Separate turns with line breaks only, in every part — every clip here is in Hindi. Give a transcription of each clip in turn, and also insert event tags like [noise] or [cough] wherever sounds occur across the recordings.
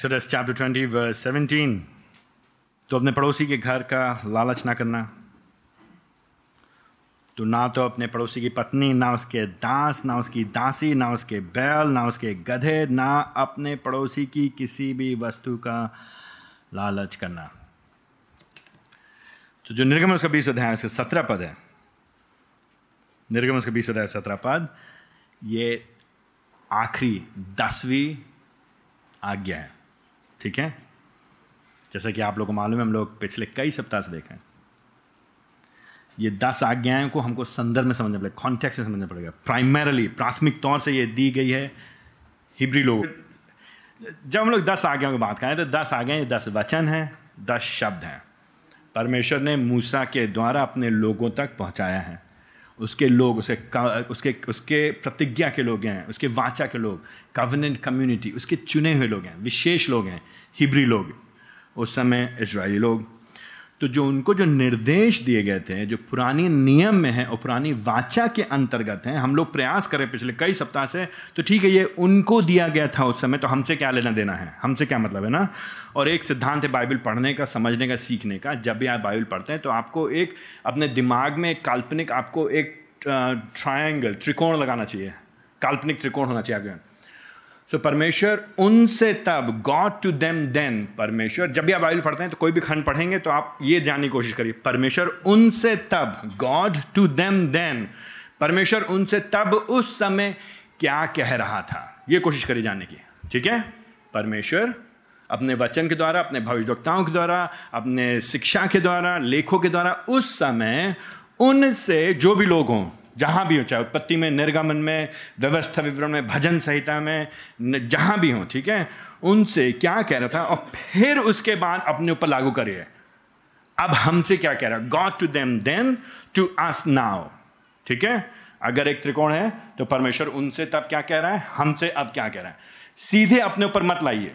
Exodus chapter twenty verse seventeen तो अपने पड़ोसी के घर का लालच ना करना। तो ना तो अपने पड़ोसी की पत्नी, ना उसके दास, ना उसकी दासी, ना उसके बैल, ना उसके गधे, ना अपने पड़ोसी की किसी भी वस्तु का लालच करना। तो जो निर्गम उसका बीस अध्याय, उसके सत्रह पद है। निर्गम उसका बीस अध्याय, सत्रह पद। ये आखिरी दसवीं आज्ञा है। ठीक है? जैसा कि आप लोगों को मालूम है, हम लोग पिछले कई सप्ताह से देखें ये दस आज्ञाएँ को हमको संदर्भ में समझना पड़ेगा कॉन्टेक्स्ट में समझना पड़ेगा। प्राइमरली प्राथमिक तौर से ये दी गई है हिब्री लोग जब हम लोग दस आज्ञाओं की बात करें तो दस आज्ञाएँ दस वचन हैं, दस शब्द हैं। परमेश्वर ने मूसा के द्वारा अपने लोगों तक पहुँचाया है। उसके लोग उसके उसके उसके प्रतिज्ञा के लोग हैं, उसके वाचा के लोग कवनेंट कम्युनिटी उसके चुने हुए लोग हैं, विशेष लोग हैं, हिब्री लोग, उस समय इसराइली लोग। तो जो उनको जो निर्देश दिए गए थे, जो पुरानी नियम में है और पुरानी वाचा के अंतर्गत हैं, हम लोग प्रयास करें पिछले कई सप्ताह से तो ठीक है, ये उनको दिया गया था उस समय तो हमसे क्या लेना देना है? हमसे क्या मतलब है ना? और एक सिद्धांत है बाइबल पढ़ने का, समझने का, सीखने का। जब भी आप बाइबल पढ़ते हैं तो आपको एक, अपने दिमाग में एक काल्पनिक, आपको एक ट्रायंगल, त्रिकोण लगाना चाहिए। काल्पनिक त्रिकोण होना चाहिए आगे। सो so, परमेश्वर उनसे तब गॉड टू देम देन परमेश्वर जब भी आप बाइबल पढ़ते हैं तो कोई भी खंड पढ़ेंगे तो आप ये जानने की कोशिश करिए परमेश्वर उनसे तब गॉड टू देम देन परमेश्वर उनसे तब उस समय क्या कह रहा था ये कोशिश करिए जानने की ठीक है परमेश्वर अपने वचन के द्वारा अपने भविष्यवक्ताओं के द्वारा अपने शिक्षा के द्वारा लेखों के द्वारा उस समय उनसे जो भी लोग हों जहाँ भी हो, चाहे उत्पत्ति में, निर्गमन में, व्यवस्था विवरण में, भजन संहिता में जहाँ भी हो, ठीक है? उनसे क्या कह रहा था? और फिर उसके बाद अपने ऊपर लागू करिए। अब हमसे क्या कह रहा है? God to them then to us now ठीक है? अगर एक त्रिकोण है तो परमेश्वर उनसे तब क्या कह रहा है? हमसे अब क्या कह रहा है? सीधे अपने ऊपर मत लाइए।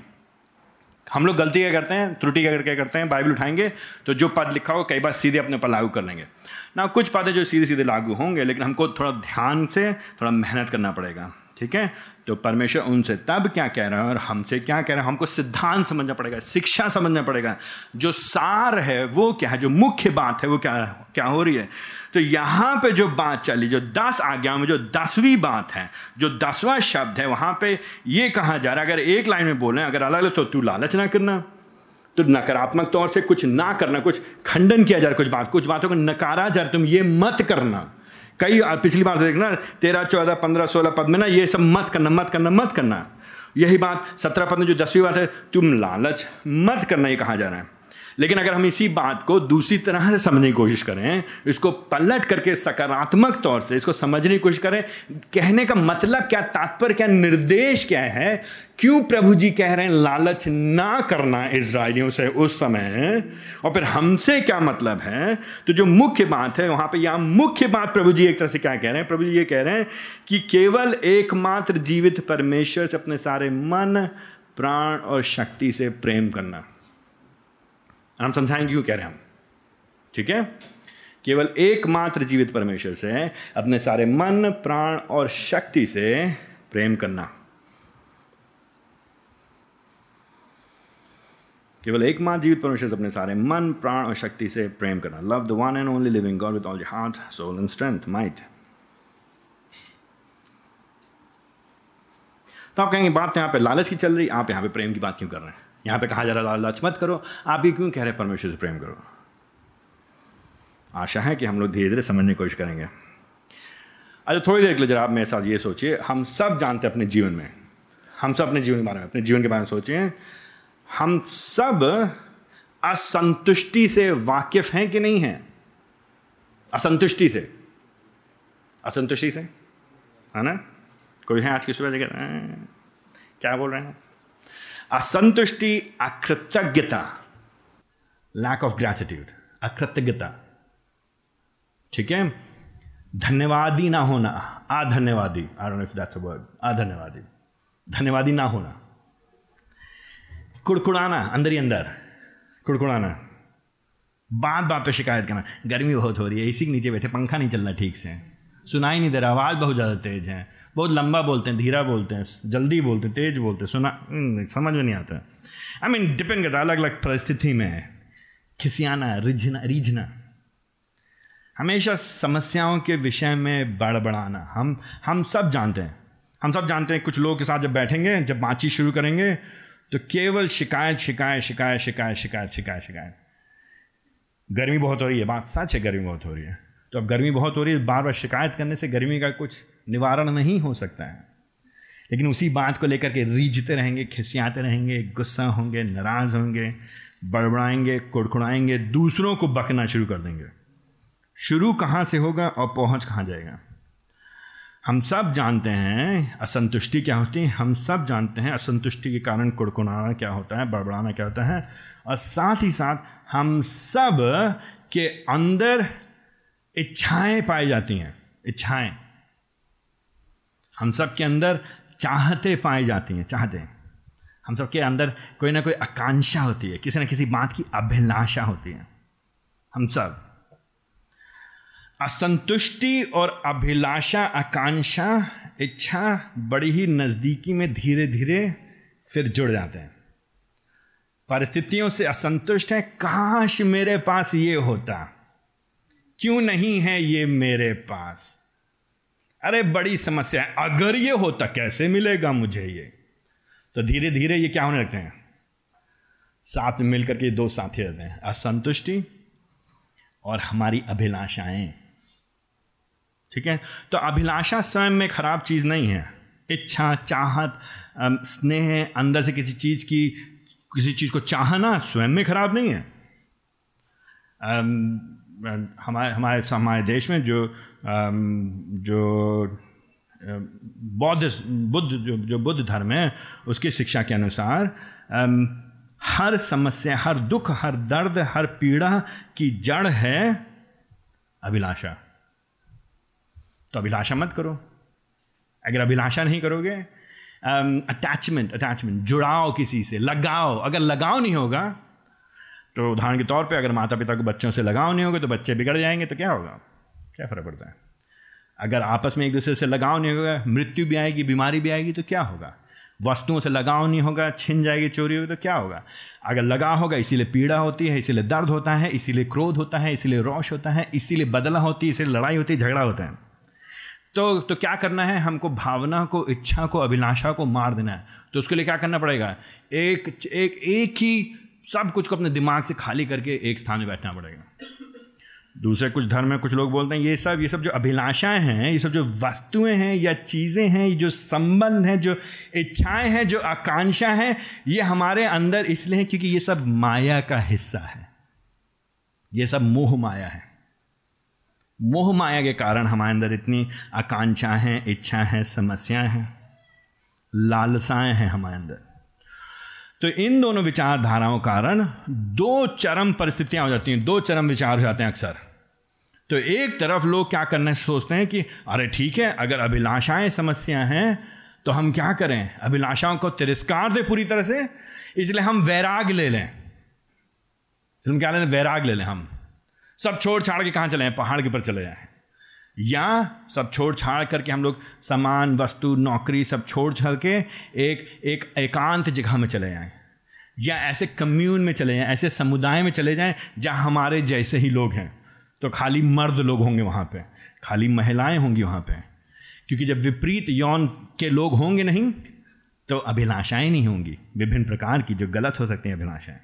हम लोग गलती क्या करते हैं? त्रुटि क्या क्या करते हैं? बाइबल उठाएँगे तो जो पद लिखा हो कई बार सीधे अपने ऊपर लागू कर लेंगे। ना, कुछ बातें जो सीधे सीधे लागू होंगे, लेकिन हमको थोड़ा ध्यान से, थोड़ा मेहनत करना पड़ेगा, ठीक है? तो परमेश्वर उनसे तब क्या कह रहा है और हमसे क्या कह रहा है? हमको सिद्धांत समझना पड़ेगा, शिक्षा समझना पड़ेगा। जो सार है, वो क्या है? जो मुख्य बात है, वो क्या क्या हो रही है? तो यहाँ पे जो बात चली, जो दस आज्ञा में जो दसवीं बात है, जो दसवां शब्द है, वहाँ पे ये कहा जा रहा है, अगर एक लाइन में बोले, अगर अलग अलग तो तू लालच ना करना। तो नकारात्मक तौर से कुछ ना करना, कुछ खंडन किया जा रहा कुछ बात, कुछ बातों को नकारा जा रहा तुम ये मत करना। कई पिछली बार देखना, तेरह, चौदह, पंद्रह, सोलह, पद में ना ये सब मत करना मत करना मत करना। यही बात सत्रह, पद में जो दसवीं बात है तुम लालच मत करना, ये कहा जा रहा है। लेकिन अगर हम इसी बात को दूसरी तरह से समझने की कोशिश करें, इसको पलट करके सकारात्मक तौर से, इसको समझने की कोशिश करें, कहने का मतलब क्या, तात्पर्य क्या, निर्देश क्या है? क्यों प्रभु जी कह रहे हैं, लालच ना करना इसराइलियों से उस समय? और फिर हमसे क्या मतलब है? तो जो मुख्य बात है, वहाँ पे यहाँ मुख्य बात प्रभु जी एक तरह से क्या कह रहे हैं? प्रभु जी ये कह रहे हैं कि केवल एकमात्र जीवित परमेश्वर से अपने सारे मन, प्राण और शक्ति से प्रेम करना। हम समझाएँगे क्यों कह रहे हैं हम। ठीक है? केवल एकमात्र जीवित परमेश्वर से अपने सारे मन, प्राण और शक्ति से प्रेम करना। केवल एकमात्र जीवित परमेश्वर से अपने सारे मन, प्राण और शक्ति से प्रेम करना। Love the one and only living God with all your heart soul and strength might तो आप कहेंगे, बात तो यहाँ पे लालच की चल रही, आप यहाँ पे प्रेम की बात क्यों कर रहे हैं? यहाँ पे कहा जा रहा लालच मत करो। आप भी क्यों कह रहे हैं, परमेश्वर से प्रेम करो? आशा है कि हम लोग धीरे धीरे समझने की कोशिश करेंगे। अच्छा थोड़ी देर के लिए जरा आप मेरे साथ ये सोचिए, हम सब जानते हैं अपने जीवन में। हम सब अपने जीवन के बारे में, अपने जीवन के बारे में सोचिए। हम सब असंतुष्टि से वाकिफ हैं कि नहीं हैं? असंतुष्टि से। असंतुष्टि से। है ना? कोई है आज की सुबह जगह? क्या बोल रहे हैं? असंतुष्टि, अकृतज्ञता लैक ऑफ़ ग्रेटिट्यूड अकृतज्ञता। ठीक है? धन्यवादी ना होना, अधन्यवादी। I don't if that's a word अधन्यवादी। धन्यवादी ना होना। कुड़कुड़ाना, अंदर ही अंदर। कुड़कुड़ाना। बात बात पे शिकायत करना। गर्मी बहुत हो रही है, इसी के नीचे बैठे पंखा नहीं चलना ठीक से। सुनाई नहीं दे रहा, आवाज़ बहुत ज़्यादा तेज है। बहुत लंबा बोलते हैं धीरा बोलते हैं जल्दी बोलते हैं तेज बोलते हैं सुना हम्म, समझ में नहीं आता। आई मीन डिपेंड करता अलग अलग परिस्थिति में खिसियाना रिझना रीझना। हमेशा समस्याओं के विषय में बड़बड़ाना। हम हम सब जानते हैं। हम सब जानते हैं कुछ लोगों के साथ जब बैठेंगे जब बातचीत शुरू करेंगे तो केवल शिकायत शिकायत शिकायत शिकायत शिकायत शिकायत शिकायत। गर्मी बहुत हो रही है बात सच है गर्मी बहुत हो रही है। तो अब गर्मी बहुत हो रही है, बार बार शिकायत करने से गर्मी का कुछ निवारण नहीं हो सकता है। लेकिन उसी बात को लेकर के रीझते रहेंगे, खिसियाते रहेंगे, गुस्सा होंगे, नाराज़ होंगे, बड़बड़ाएँगे, कुड़कुड़ाएँगे, दूसरों को बकना शुरू कर देंगे। शुरू कहाँ से होगा और पहुँच कहाँ जाएगा? हम सब जानते हैं असंतुष्टि क्या होती है। हम सब जानते हैं असंतुष्टि के कारण कुड़कुड़ाना क्या होता है, बड़बड़ाना क्या होता है। और साथ ही साथ हम सब के अंदर इच्छाएँ पाई जाती हैं, इच्छाएँ। हम सब के अंदर चाहते पाई जाती हैं, चाहते हैं। हम सब के अंदर कोई ना कोई आकांक्षा होती है, किसी ना किसी बात की अभिलाषा होती है। हम सब। असंतुष्टि और अभिलाषा, आकांक्षा, इच्छा बड़ी ही नज़दीकी में धीरे धीरे फिर जुड़ जाते हैं। परिस्थितियों से असंतुष्ट है, काश मेरे पास ये होता। क्यों नहीं है ये मेरे पास? अरे, बड़ी समस्या है। अगर ये होता, कैसे मिलेगा मुझे ये? तो धीरे धीरे ये क्या होने लगते हैं? साथ में मिलकर के दो साथी रहते हैं, असंतुष्टि और हमारी अभिलाषाएँ। ठीक है? तो अभिलाषा स्वयं में खराब चीज़ नहीं है। इच्छा, चाहत स्नेह, अंदर से किसी चीज़ की, किसी चीज़ को चाहना स्वयं में खराब नहीं है। हमारे हमारे हमारे देश में जो जो बौद्ध, बुद्ध, जो जो बुद्ध धर्म है, उसकी शिक्षा के अनुसार हर समस्या, हर दुख, हर दर्द, हर पीड़ा की जड़ है अभिलाषा। तो अभिलाषा मत करो। अगर अभिलाषा नहीं करोगे अटैचमेंट अटैचमेंट जुड़ाव किसी से लगाओ अगर लगाव नहीं होगा तो उदाहरण के तौर पे अगर माता पिता को बच्चों से लगाव नहीं होगा तो बच्चे बिगड़ जाएँगे तो क्या होगा? क्या फ़र्क पड़ता है? अगर आपस में एक दूसरे से लगाव नहीं होगा, मृत्यु भी आएगी, बीमारी भी आएगी तो क्या होगा? वस्तुओं से लगाव नहीं होगा, छिन जाएगी चोरी होगी तो क्या होगा? अगर लगाव होगा, इसीलिए पीड़ा होती है, इसीलिए दर्द होता है, इसीलिए क्रोध होता है, इसीलिए रोष होता है, इसीलिए बदला होती है, इसीलिए लड़ाई होती है, झगड़ा होता है। तो तो क्या करना है? हमको भावना को, इच्छा को, अभिलाषा को मार देना है। तो उसके लिए क्या करना पड़ेगा? एक एक एक ही सब कुछ को अपने दिमाग से खाली करके एक स्थान में बैठना पड़ेगा। दूसरे, कुछ धर्म में कुछ लोग बोलते हैं, ये सब ये सब जो अभिलाषाएँ हैं, ये सब जो वस्तुएँ हैं या चीज़ें हैं, ये जो संबंध हैं, जो इच्छाएँ हैं, जो आकांक्षा हैं, ये हमारे अंदर इसलिए हैं क्योंकि ये सब माया का हिस्सा है। ये सब मोह माया है। मोह माया के कारण हमारे अंदर इतनी आकांक्षाएँ हैं इच्छा हैं, समस्याएँ हैं, लालसाएँ हैं हमारे अंदर। तो इन दोनों विचारधाराओं कारण दो चरम परिस्थितियाँ हो जाती हैं, दो चरम विचार हो जाते हैं अक्सर। तो एक तरफ़ लोग क्या करना सोचते हैं कि, अरे ठीक है, अगर अभिलाषाएँ समस्या हैं तो हम क्या करें? अभिलाषाओं को तिरस्कार दे पूरी तरह से, इसलिए हम वैराग ले लें। हम क्या ले लें? वैराग ले लें हम। सब छोड़ छाड़ के कहाँ चले पहाड़ के ऊपर चले जाएँ। या सब छोड़ छाड़ करके हम लोग सामान, वस्तु, नौकरी सब छोड़ छाड़ के एक एक एकांत जगह में चले जाएँ। या ऐसे कम्यून में चले जाएँ, ऐसे समुदाय में चले जाएँ, जहाँ हमारे जैसे ही लोग हैं। तो खाली मर्द लोग होंगे वहाँ पे, खाली महिलाएँ होंगी वहाँ पे। क्योंकि जब विपरीत यौन के लोग होंगे नहीं तो अभिलाषाएँ नहीं होंगी। विभिन्न प्रकार की जो गलत हो सकती हैं अभिलाषाएँ।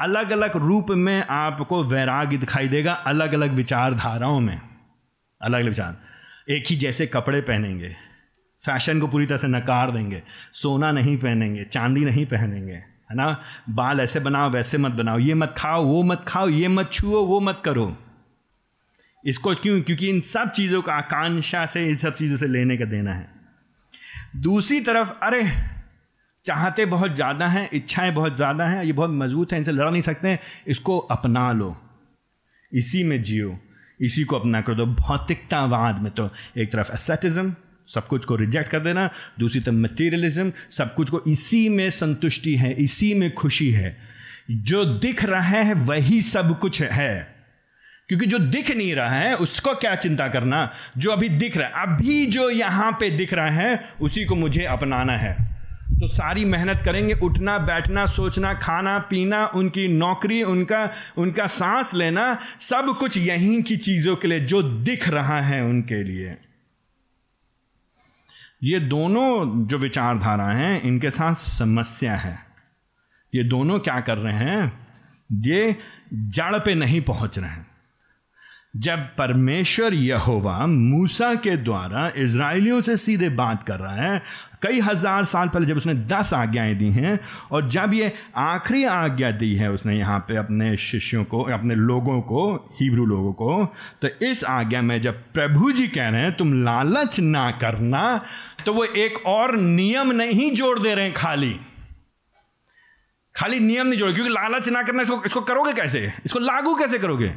अलग अलग रूप में आपको वैराग्य दिखाई देगा अलग अलग विचारधाराओं में। अलग अलग विचार। एक ही जैसे कपड़े पहनेंगे। फ़ैशन को पूरी तरह से नकार देंगे, सोना नहीं पहनेंगे, चांदी नहीं पहनेंगे, है ना? बाल ऐसे बनाओ, वैसे मत बनाओ, ये मत खाओ, वो मत खाओ, ये मत छुओ, वो मत करो। इसको क्यों? क्योंकि इन सब चीज़ों का आकांक्षा से, इन सब चीज़ों से लेने का देना है। दूसरी तरफ़, अरे, चाहते बहुत ज़्यादा हैं, इच्छाएँ बहुत ज़्यादा हैं, ये बहुत मज़बूत हैं, इनसे लड़ नहीं सकते इसको अपना लो। इसी में जियो, इसी को अपना कर दो। भौतिकतावाद में तो एक तरफ़ एसेटिज्म सब कुछ को रिजेक्ट कर देना। दूसरी तरफ़ मटेरियलिज्म सब कुछ को इसी में संतुष्टि है, इसी में खुशी है। जो दिख रहा है, वही सब कुछ है। क्योंकि जो दिख नहीं रहा है, उसको क्या चिंता करना? जो अभी दिख रहा है, अभी जो यहाँ पे दिख रहा है, उसी को मुझे अपनाना है। तो सारी मेहनत करेंगे, उठना, बैठना, सोचना, खाना, पीना, उनकी नौकरी, उनका उनका सांस लेना, सब कुछ यहीं की चीज़ों के लिए जो दिख रहा है उनके लिए। ये दोनों जो विचारधारा हैं, इनके साथ समस्या है। ये दोनों क्या कर रहे हैं? ये जड़ पे नहीं पहुँच रहे हैं। जब परमेश्वर यहोवा मूसा के द्वारा इसराइलियों से सीधे बात कर रहा है कई हज़ार साल पहले जब उसने दस आज्ञाएँ दी हैं और जब ये आखिरी आज्ञा दी है उसने यहाँ पे अपने शिष्यों को अपने लोगों को हिब्रू लोगों को तो इस आज्ञा में जब प्रभु जी कह रहे हैं तुम लालच ना करना तो वो एक और नियम नहीं जोड़ दे रहे हैं खाली। खाली नियम नहीं जोड़े क्योंकि लालच ना करना इसको इसको करोगे कैसे? इसको लागू कैसे करोगे? आई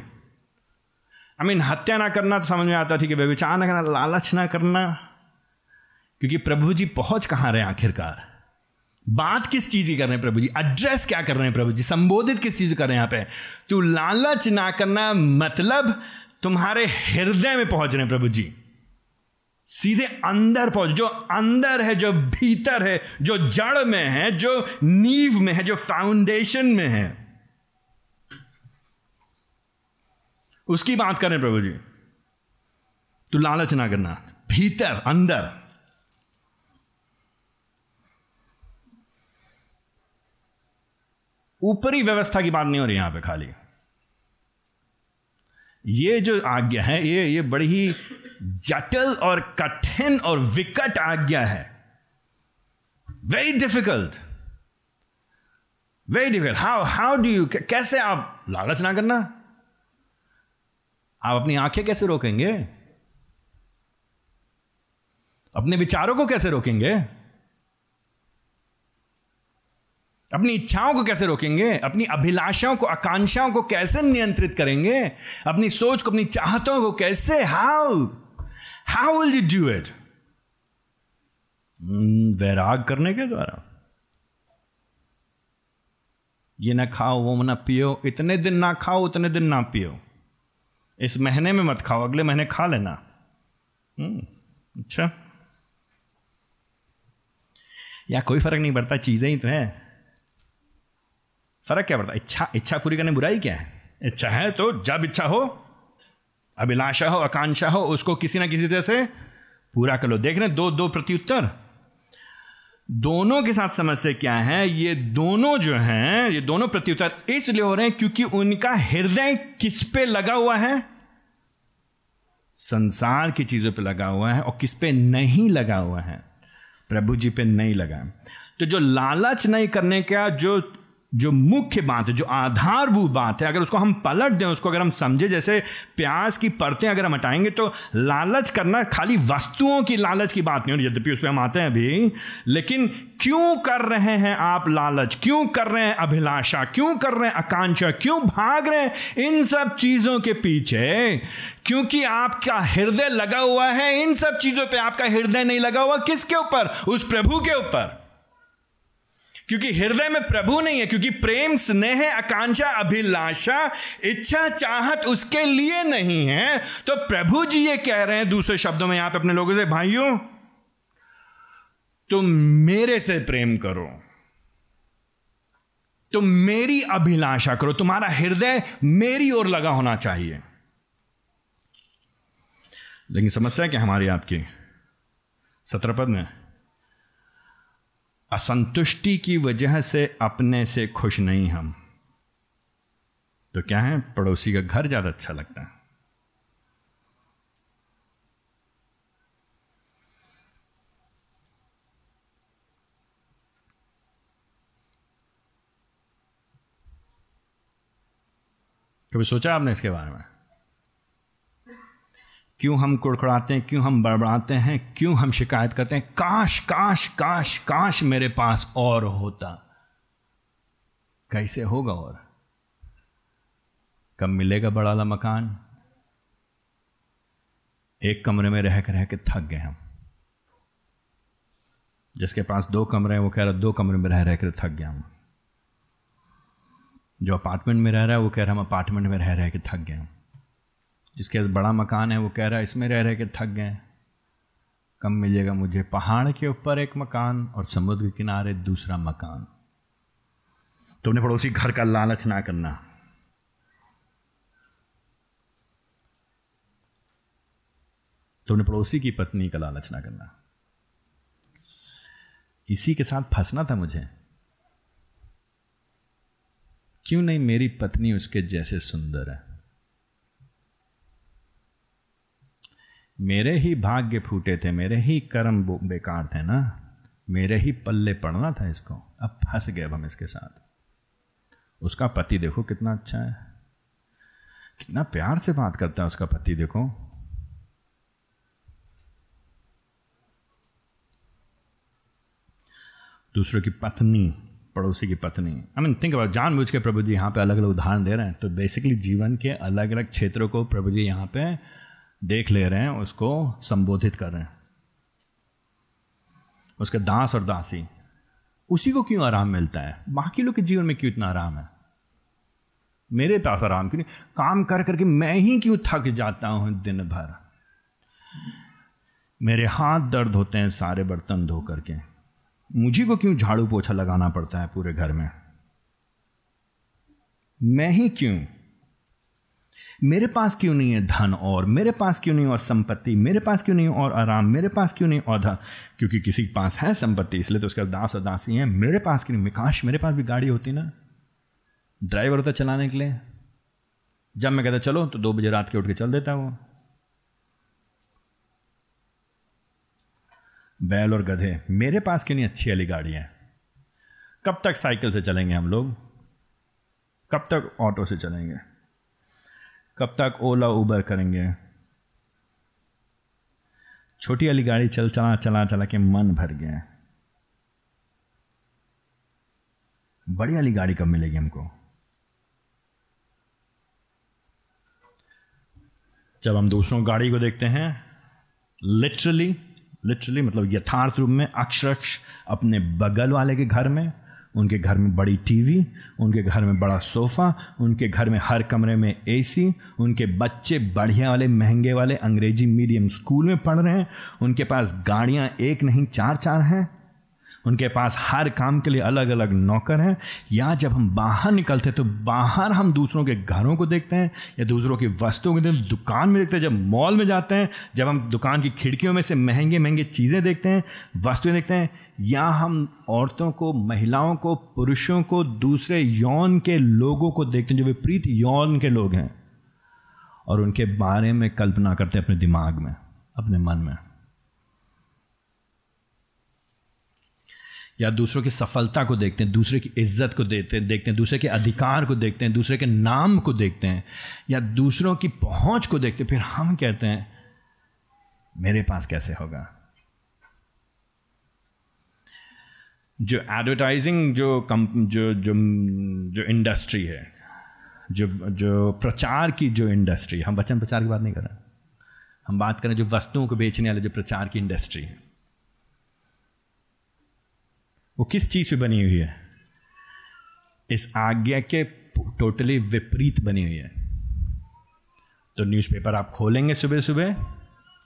I मीन mean, हत्या ना करना तो समझ में आता ठीक है व्यविचार ना करना लालच ना करना। क्योंकि प्रभु जी पहुँच कहाँ रहे आखिरकार? बात किस चीज़ की कर रहे हैं प्रभु जी? एड्रेस क्या कर रहे हैं प्रभु जी? संबोधित किस चीज़ कर रहे हैं यहाँ पे? तू लालच ना करना मतलब तुम्हारे हृदय में पहुँच रहे हैं प्रभु जी। सीधे अंदर पहुँच, जो अंदर है, जो भीतर है, जो जड़ में है, जो नींव में है, जो फाउंडेशन में है। उसकी बात करें प्रभु जी। तू लालच ना करना। भीतर, अंदर। ऊपरी व्यवस्था की बात नहीं हो रही यहाँ पे खाली। ये जो आज्ञा है, ये ये बड़ी ही जटिल और कठिन और विकट आज्ञा है। Very difficult very difficult how how do you कैसे आप लालच ना करना? आप अपनी आँखें कैसे रोकेंगे? अपने विचारों को कैसे रोकेंगे? अपनी इच्छाओं को कैसे रोकेंगे? अपनी अभिलाषाओं को आकांक्षाओं को कैसे नियंत्रित करेंगे? अपनी सोच को अपनी चाहतों को कैसे? How how will you do it वैराग करने के द्वारा। ये ना खाओ वो ना पियो इतने दिन ना खाओ उतने दिन ना पियो। इस महीने में मत खाओ अगले महीने खा लेना। हम्म, अच्छा। या कोई फ़र्क नहीं पड़ता चीज़ें ही तो है। फ़र्क क्या पड़ता इच्छा इच्छा पूरी करने बुराई क्या है? इच्छा है तो जब इच्छा हो, अभिलाषा हो, आकांक्षा हो, उसको किसी ना किसी तरह से पूरा कर लो। देख रहे दो दो प्रत्युत्तर। दोनों के साथ समस्या क्या है? ये दोनों जो हैं, ये दोनों प्रत्युत्तर इसलिए हो रहे हैं क्योंकि उनका हृदय किस पे लगा हुआ है? संसार की चीज़ों पे लगा हुआ है और किस पे नहीं लगा हुआ है? प्रभु जी पे नहीं लगा तो जो लालच नहीं करने का, जो जो मुख्य बात है, जो आधारभूत बात है, अगर उसको हम पलट दें, उसको अगर हम समझे, जैसे प्याज की परतें अगर हम हटाएँगे तो लालच करना खाली वस्तुओं की लालच की बात नहीं हो यद्यपि उस पर हम आते हैं अभी, लेकिन क्यों कर रहे हैं आप लालच? क्यों कर रहे हैं अभिलाषा? क्यों कर रहे हैं आकांक्षा? क्यों भाग रहे हैं इन सब चीज़ों के पीछे? क्योंकि आपका हृदय लगा हुआ है, इन सब चीज़ों पे आपका हृदय नहीं लगा हुआ, किसके ऊपर? उस प्रभु के ऊपर। क्योंकि हृदय में प्रभु नहीं है, क्योंकि प्रेम, स्नेह, आकांक्षा, अभिलाषा, इच्छा, चाहत उसके लिए नहीं है। तो प्रभु जी ये कह रहे हैं, दूसरे शब्दों में यहाँ पे अपने लोगों से, भाइयों, तुम मेरे से प्रेम करो। तुम मेरी अभिलाषा करो। तुम्हारा हृदय मेरी ओर लगा होना चाहिए। लेकिन समस्या क्या हमारी आपकी? सत्रह पद में? असंतुष्टि की वजह से अपने से खुश नहीं हम। तो क्या है? पड़ोसी का घर ज़्यादा अच्छा लगता है। कभी सोचा आपने इसके बारे में? क्यों हम कुड़कुड़ाते हैं, क्यों हम बड़बड़ाते हैं, क्यों हम शिकायत करते हैं? काश काश काश काश मेरे पास और होता। कैसे होगा और? कब मिलेगा बड़ा वाला मकान? एक कमरे में रह कर रह के थक गए हम। जिसके पास दो कमरे हैं, वो कह रहा, दो कमरे में रह रह कर थक गया हम। जो अपार्टमेंट में रह रहा है, वो कह रहा, हम अपार्टमेंट में रह रह के थक गए हम। जिसके बड़ा मकान है, वो कह रहा है, इसमें रह रह के थक गए। कम मिलेगा मुझे पहाड़ के ऊपर एक मकान और समुद्र के किनारे दूसरा मकान। तो अपने पड़ोसी घर का लालच ना करना। तो अपने पड़ोसी की पत्नी का लालच ना करना। इसी के साथ फंसना था मुझे। क्यों नहीं मेरी पत्नी उसके जैसे सुंदर है? मेरे ही भाग्य फूटे थे, मेरे ही कर्म बेकार थे ना। मेरे ही पल्ले पड़ना था इसको। अब फंस गए हम इसके साथ। उसका पति देखो कितना अच्छा है। कितना प्यार से बात करता है उसका पति, देखो। दूसरों की पत्नी, पड़ोसी की पत्नी। आई मीन थिंक अबाउट जान बुझ के प्रभु जी यहाँ पे अलग अलग उदाहरण दे रहे हैं। तो बेसिकली जीवन के अलग अलग क्षेत्रों को प्रभु जी यहाँ पे देख ले रहे हैं, उसको संबोधित कर रहे हैं। उसके दास और दासी, उसी को क्यों आराम मिलता है? बाकी लोग के जीवन में क्यों इतना आराम है? मेरे पास आराम क्यों नहीं? काम कर करके मैं ही क्यों थक जाता हूँ दिन भर? मेरे हाथ दर्द होते हैं सारे बर्तन धो करके। मुझे को क्यों झाड़ू पोछा लगाना पड़ता है पूरे घर में? मैं ही क्यों मेरे पास क्यों नहीं है धन और? मेरे पास क्यों नहीं और संपत्ति? मेरे पास क्यों नहीं और आराम? मेरे पास क्यों नहीं औधा क्योंकि किसी के पास है संपत्ति, इसलिए तो उसका दास और दासी है। मेरे पास क्यों नहीं? विकास मेरे पास भी गाड़ी होती ना। ड्राइवर होता चलाने के लिए। जब मैं कहता, चलो तो दो बजे रात के उठ के चल देता वो। बैल और गधे, मेरे पास क्यों नहीं अच्छी वाली गाड़ी है? कब तक साइकिल से चलेंगे हम लोग? कब तक ऑटो से चलेंगे? कब तक ओला उबर करेंगे? छोटी वाली गाड़ी चल, चला चला चला के मन भर गया बड़ी वाली गाड़ी कब मिलेगी हमको? जब हम दूसरों गाड़ी को देखते हैं लिटरली लिटरली मतलब यथार्थ रूप में अक्षरक्ष अपने बगल वाले के घर में उनके घर में बड़ी टीवी, उनके घर में बड़ा सोफ़ा, उनके घर में हर कमरे में एसी उनके बच्चे बढ़िया वाले, महँगे वाले अंग्रेज़ी मीडियम स्कूल में पढ़ रहे हैं, उनके पास गाड़ियाँ एक नहीं चार चार हैं। उनके पास हर काम के लिए अलग अलग नौकर हैं। या जब हम बाहर निकलते तो बाहर हम दूसरों के घरों को देखते हैं, या दूसरों की वस्तुओं को देखते दुकान में देखते हैं, जब मॉल में जाते हैं, जब हम दुकान की खिड़कियों में से महँगे महँगे चीज़ें देखते हैं, वस्तुएँ देखते हैं, या हम औरतों को, महिलाओं को, पुरुषों को, दूसरे यौन के लोगों को देखते हैं, जो विपरीत यौन के लोग हैं, और उनके बारे में कल्पना करते हैं अपने दिमाग में, अपने मन में। या दूसरों की सफलता को देखते हैं, दूसरे की इज़्ज़त को देखते हैं देखते हैं, दूसरे के अधिकार को देखते हैं, दूसरे के नाम को देखते हैं, या दूसरों की पहुँच को देखते हैं, फिर हम कहते हैं, मेरे पास कैसे होगा? जो एडवर्टाइजिंग जो कम, जो जो जो इंडस्ट्री है, जो जो प्रचार की जो इंडस्ट्री हम वचन प्रचार की बात नहीं कर रहे, हम बात करें जो वस्तुओं को बेचने वाले जो प्रचार की इंडस्ट्री है। वो किस चीज़ पे बनी हुई है? इस आज्ञा के टोटली विपरीत बनी हुई है। तो न्यूज़पेपर आप खोलेंगे सुबह सुबह।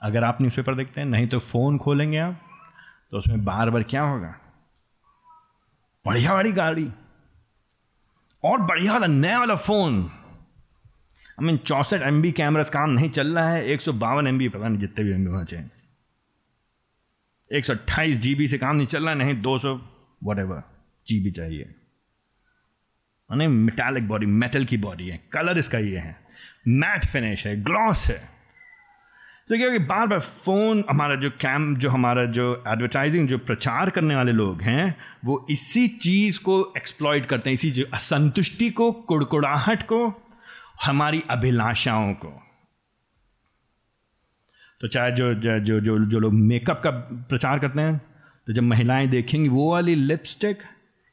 अगर आप न्यूज़पेपर देखते हैं, नहीं तो फ़ोन खोलेंगे आप तो उसमें बार बार क्या होगा? बढ़िया वाली गाड़ी। और बढ़िया वाला, नया वाला फ़ोन आई मीन चौसठ एम बी कैमरा काम नहीं चल रहा है। एक सौ बावन एम बी पता नहीं जितने भी एम बी होना चाहिए। एक सौ अट्ठाईस जी बी से काम नहीं चल रहा है, नहीं, दो सौ वट एवर जी बी चाहिए। नहीं मेटालिक बॉडी मेटल की बॉडी है कलर इसका ये है। मैट फिनिश है ग्लॉस है। तो क्या कि बार बार फ़ोन हमारा जो कैम जो हमारा जो एडवर्टाइजिंग जो प्रचार करने वाले लोग हैं, वो इसी चीज़ को एक्सप्लॉयट करते हैं, इसी जो असंतुष्टि को, कुड़कुड़ाहट को, हमारी अभिलाषाओं को। तो चाहे जो जो जो जो लोग मेकअप का प्रचार करते हैं तो जब महिलाएँ देखेंगी, वो वाली लिपस्टिक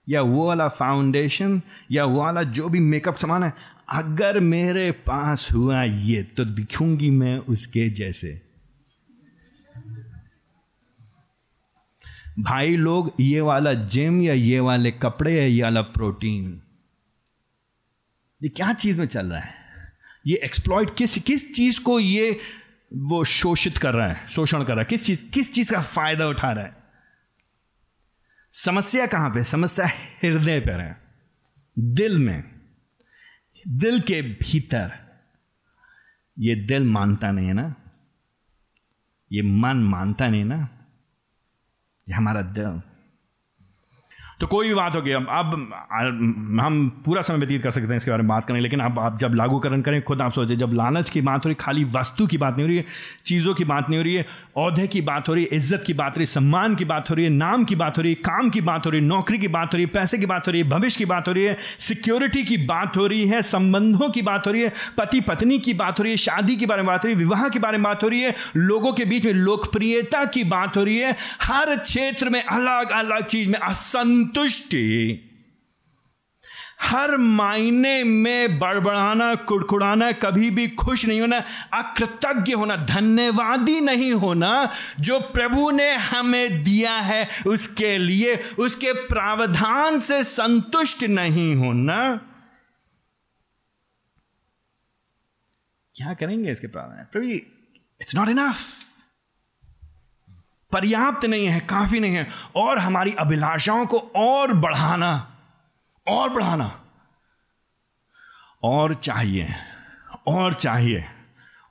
या वो वाला फाउंडेशन या वो वाला जो भी मेकअप सामान है, अगर मेरे पास हुआ ये तो दिखूँगी मैं उसके जैसे। भाई लोग, ये वाला जिम या ये वाले कपड़े या ये वाला प्रोटीन ये क्या चीज़ में चल रहा है? ये एक्सप्लॉइट किस किस चीज़ को ये वो शोषित कर रहा है, शोषण कर रहा है? किस चीज़ किस चीज़ का फ़ायदा उठा रहा है? समस्या कहाँ पे? समस्या हृदय पर है दिल में। दिल के भीतर। ये दिल मानता नहीं है ना? ये मन मानता नहीं ना? ये हमारा दिल। तो कोई भी बात होगी अब अब हम पूरा समय व्यतीत कर सकते हैं इसके बारे में बात करें लेकिन अब आप जब लागूकरण करें खुद आप सोचें जब लालच की बात हो रही खाली वस्तु की बात नहीं हो रही है चीज़ों की बात नहीं हो रही है औहदे की बात हो रही है इज़्ज़त की बात हो रही है सम्मान की बात हो रही है नाम की बात हो रही है काम की बात हो रही है नौकरी की बात हो रही है पैसे की बात हो रही है भविष्य की बात हो रही है सिक्योरिटी की बात हो रही है संबंधों की बात हो रही है पति पत्नी की बात हो रही है शादी के बारे में बात हो रही है विवाह के बारे में बात हो रही है लोगों के बीच में लोकप्रियता की बात हो रही है हर क्षेत्र में अलग अलग चीज़ में असंत संतुष्टि। हर मायने में बड़बड़ाना, कुड़कुड़ाना, कभी भी खुश नहीं होना, अकृतज्ञ होना, धन्यवादी नहीं होना, जो प्रभु ने हमें दिया है, उसके लिए, उसके प्रावधान से संतुष्ट नहीं होना। क्या करेंगे इसके प्रावधान? प्रभु इट्स नॉट इनफ पर्याप्त नहीं है, काफ़ी नहीं है। और हमारी अभिलाषाओं को और बढ़ाना और बढ़ाना। और चाहिए और चाहिए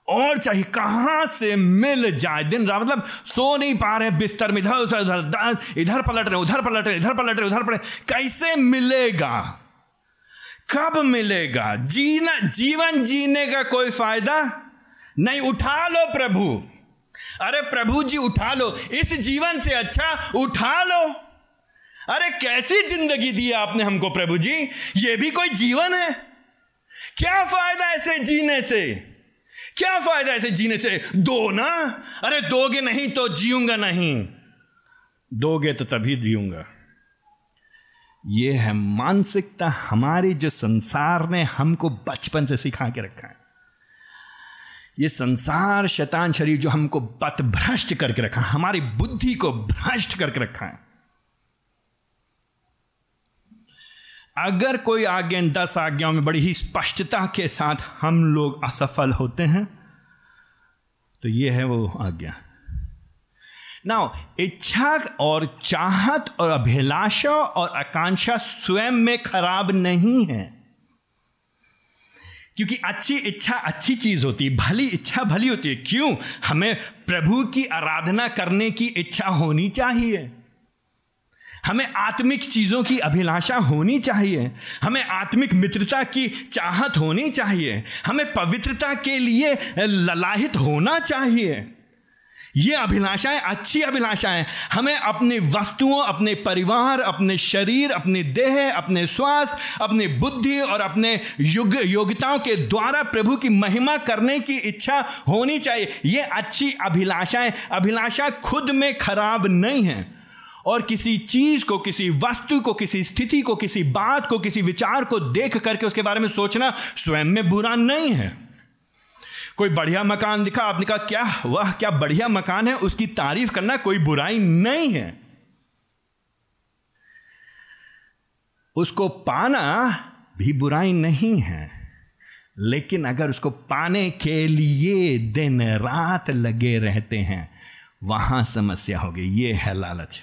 और चाहिए। कहाँ से मिल जाए? दिन रात मतलब सो नहीं पा रहे, बिस्तर में इधर, उधर उधर इधर पलट रहे, उधर पलट रहे, इधर पलट रहे, उधर पलट कैसे मिलेगा? कब मिलेगा? जीना, जीवन जीने का कोई फ़ायदा? नहीं, उठा लो प्रभु। अरे प्रभु जी, उठा लो। इस जीवन से अच्छा उठा लो। अरे कैसी ज़िंदगी दी आपने हमको प्रभु जी? ये भी कोई जीवन है। क्या फ़ायदा ऐसे जीने से? क्या फ़ायदा ऐसे जीने से? दो ना? अरे दोगे नहीं तो जीऊँगा नहीं। दोगे तो तभी जीऊँगा। ये है मानसिकता हमारी जो संसार ने हमको बचपन से सिखा के रखा है। ये संसार शैतान शरीर जो हमको पथ भ्रष्ट करके रखा है, हमारी बुद्धि को भ्रष्ट करके रखा है। अगर कोई आज्ञा, दस आज्ञाओं में बड़ी ही स्पष्टता के साथ हम लोग असफल होते हैं तो ये है वो आज्ञा। नाउ इच्छा और चाहत और अभिलाषा और आकांक्षा स्वयं में खराब नहीं है। क्योंकि अच्छी इच्छा अच्छी चीज़ होती है, भली इच्छा भली होती है। क्यों? हमें प्रभु की आराधना करने की इच्छा होनी चाहिए। हमें आत्मिक चीज़ों की अभिलाषा होनी चाहिए। हमें आत्मिक मित्रता की चाहत होनी चाहिए। हमें पवित्रता के लिए ललाहित होना चाहिए। ये अभिलाषाएँ, अच्छी अभिलाषाएँ, हमें अपनी वस्तुओं, अपने परिवार, अपने शरीर, अपने देह, अपने स्वास्थ्य, अपनी बुद्धि और अपने युग, योग्यताओं के द्वारा प्रभु की महिमा करने की इच्छा होनी चाहिए। ये अच्छी अभिलाषाएँ, अभिलाषा खुद में खराब नहीं है। और किसी चीज़ को, किसी वस्तु को, किसी स्थिति को, किसी बात को, किसी विचार को देख करके उसके बारे में सोचना स्वयं में बुरा नहीं है। कोई बढ़िया मकान दिखा, आपने कहा, क्या, वह, क्या बढ़िया मकान है, उसकी तारीफ़ करना कोई बुराई नहीं है। उसको पाना भी बुराई नहीं है, लेकिन अगर उसको पाने के लिए दिन रात लगे रहते हैं, वहाँ समस्या होगी, ये है लालच।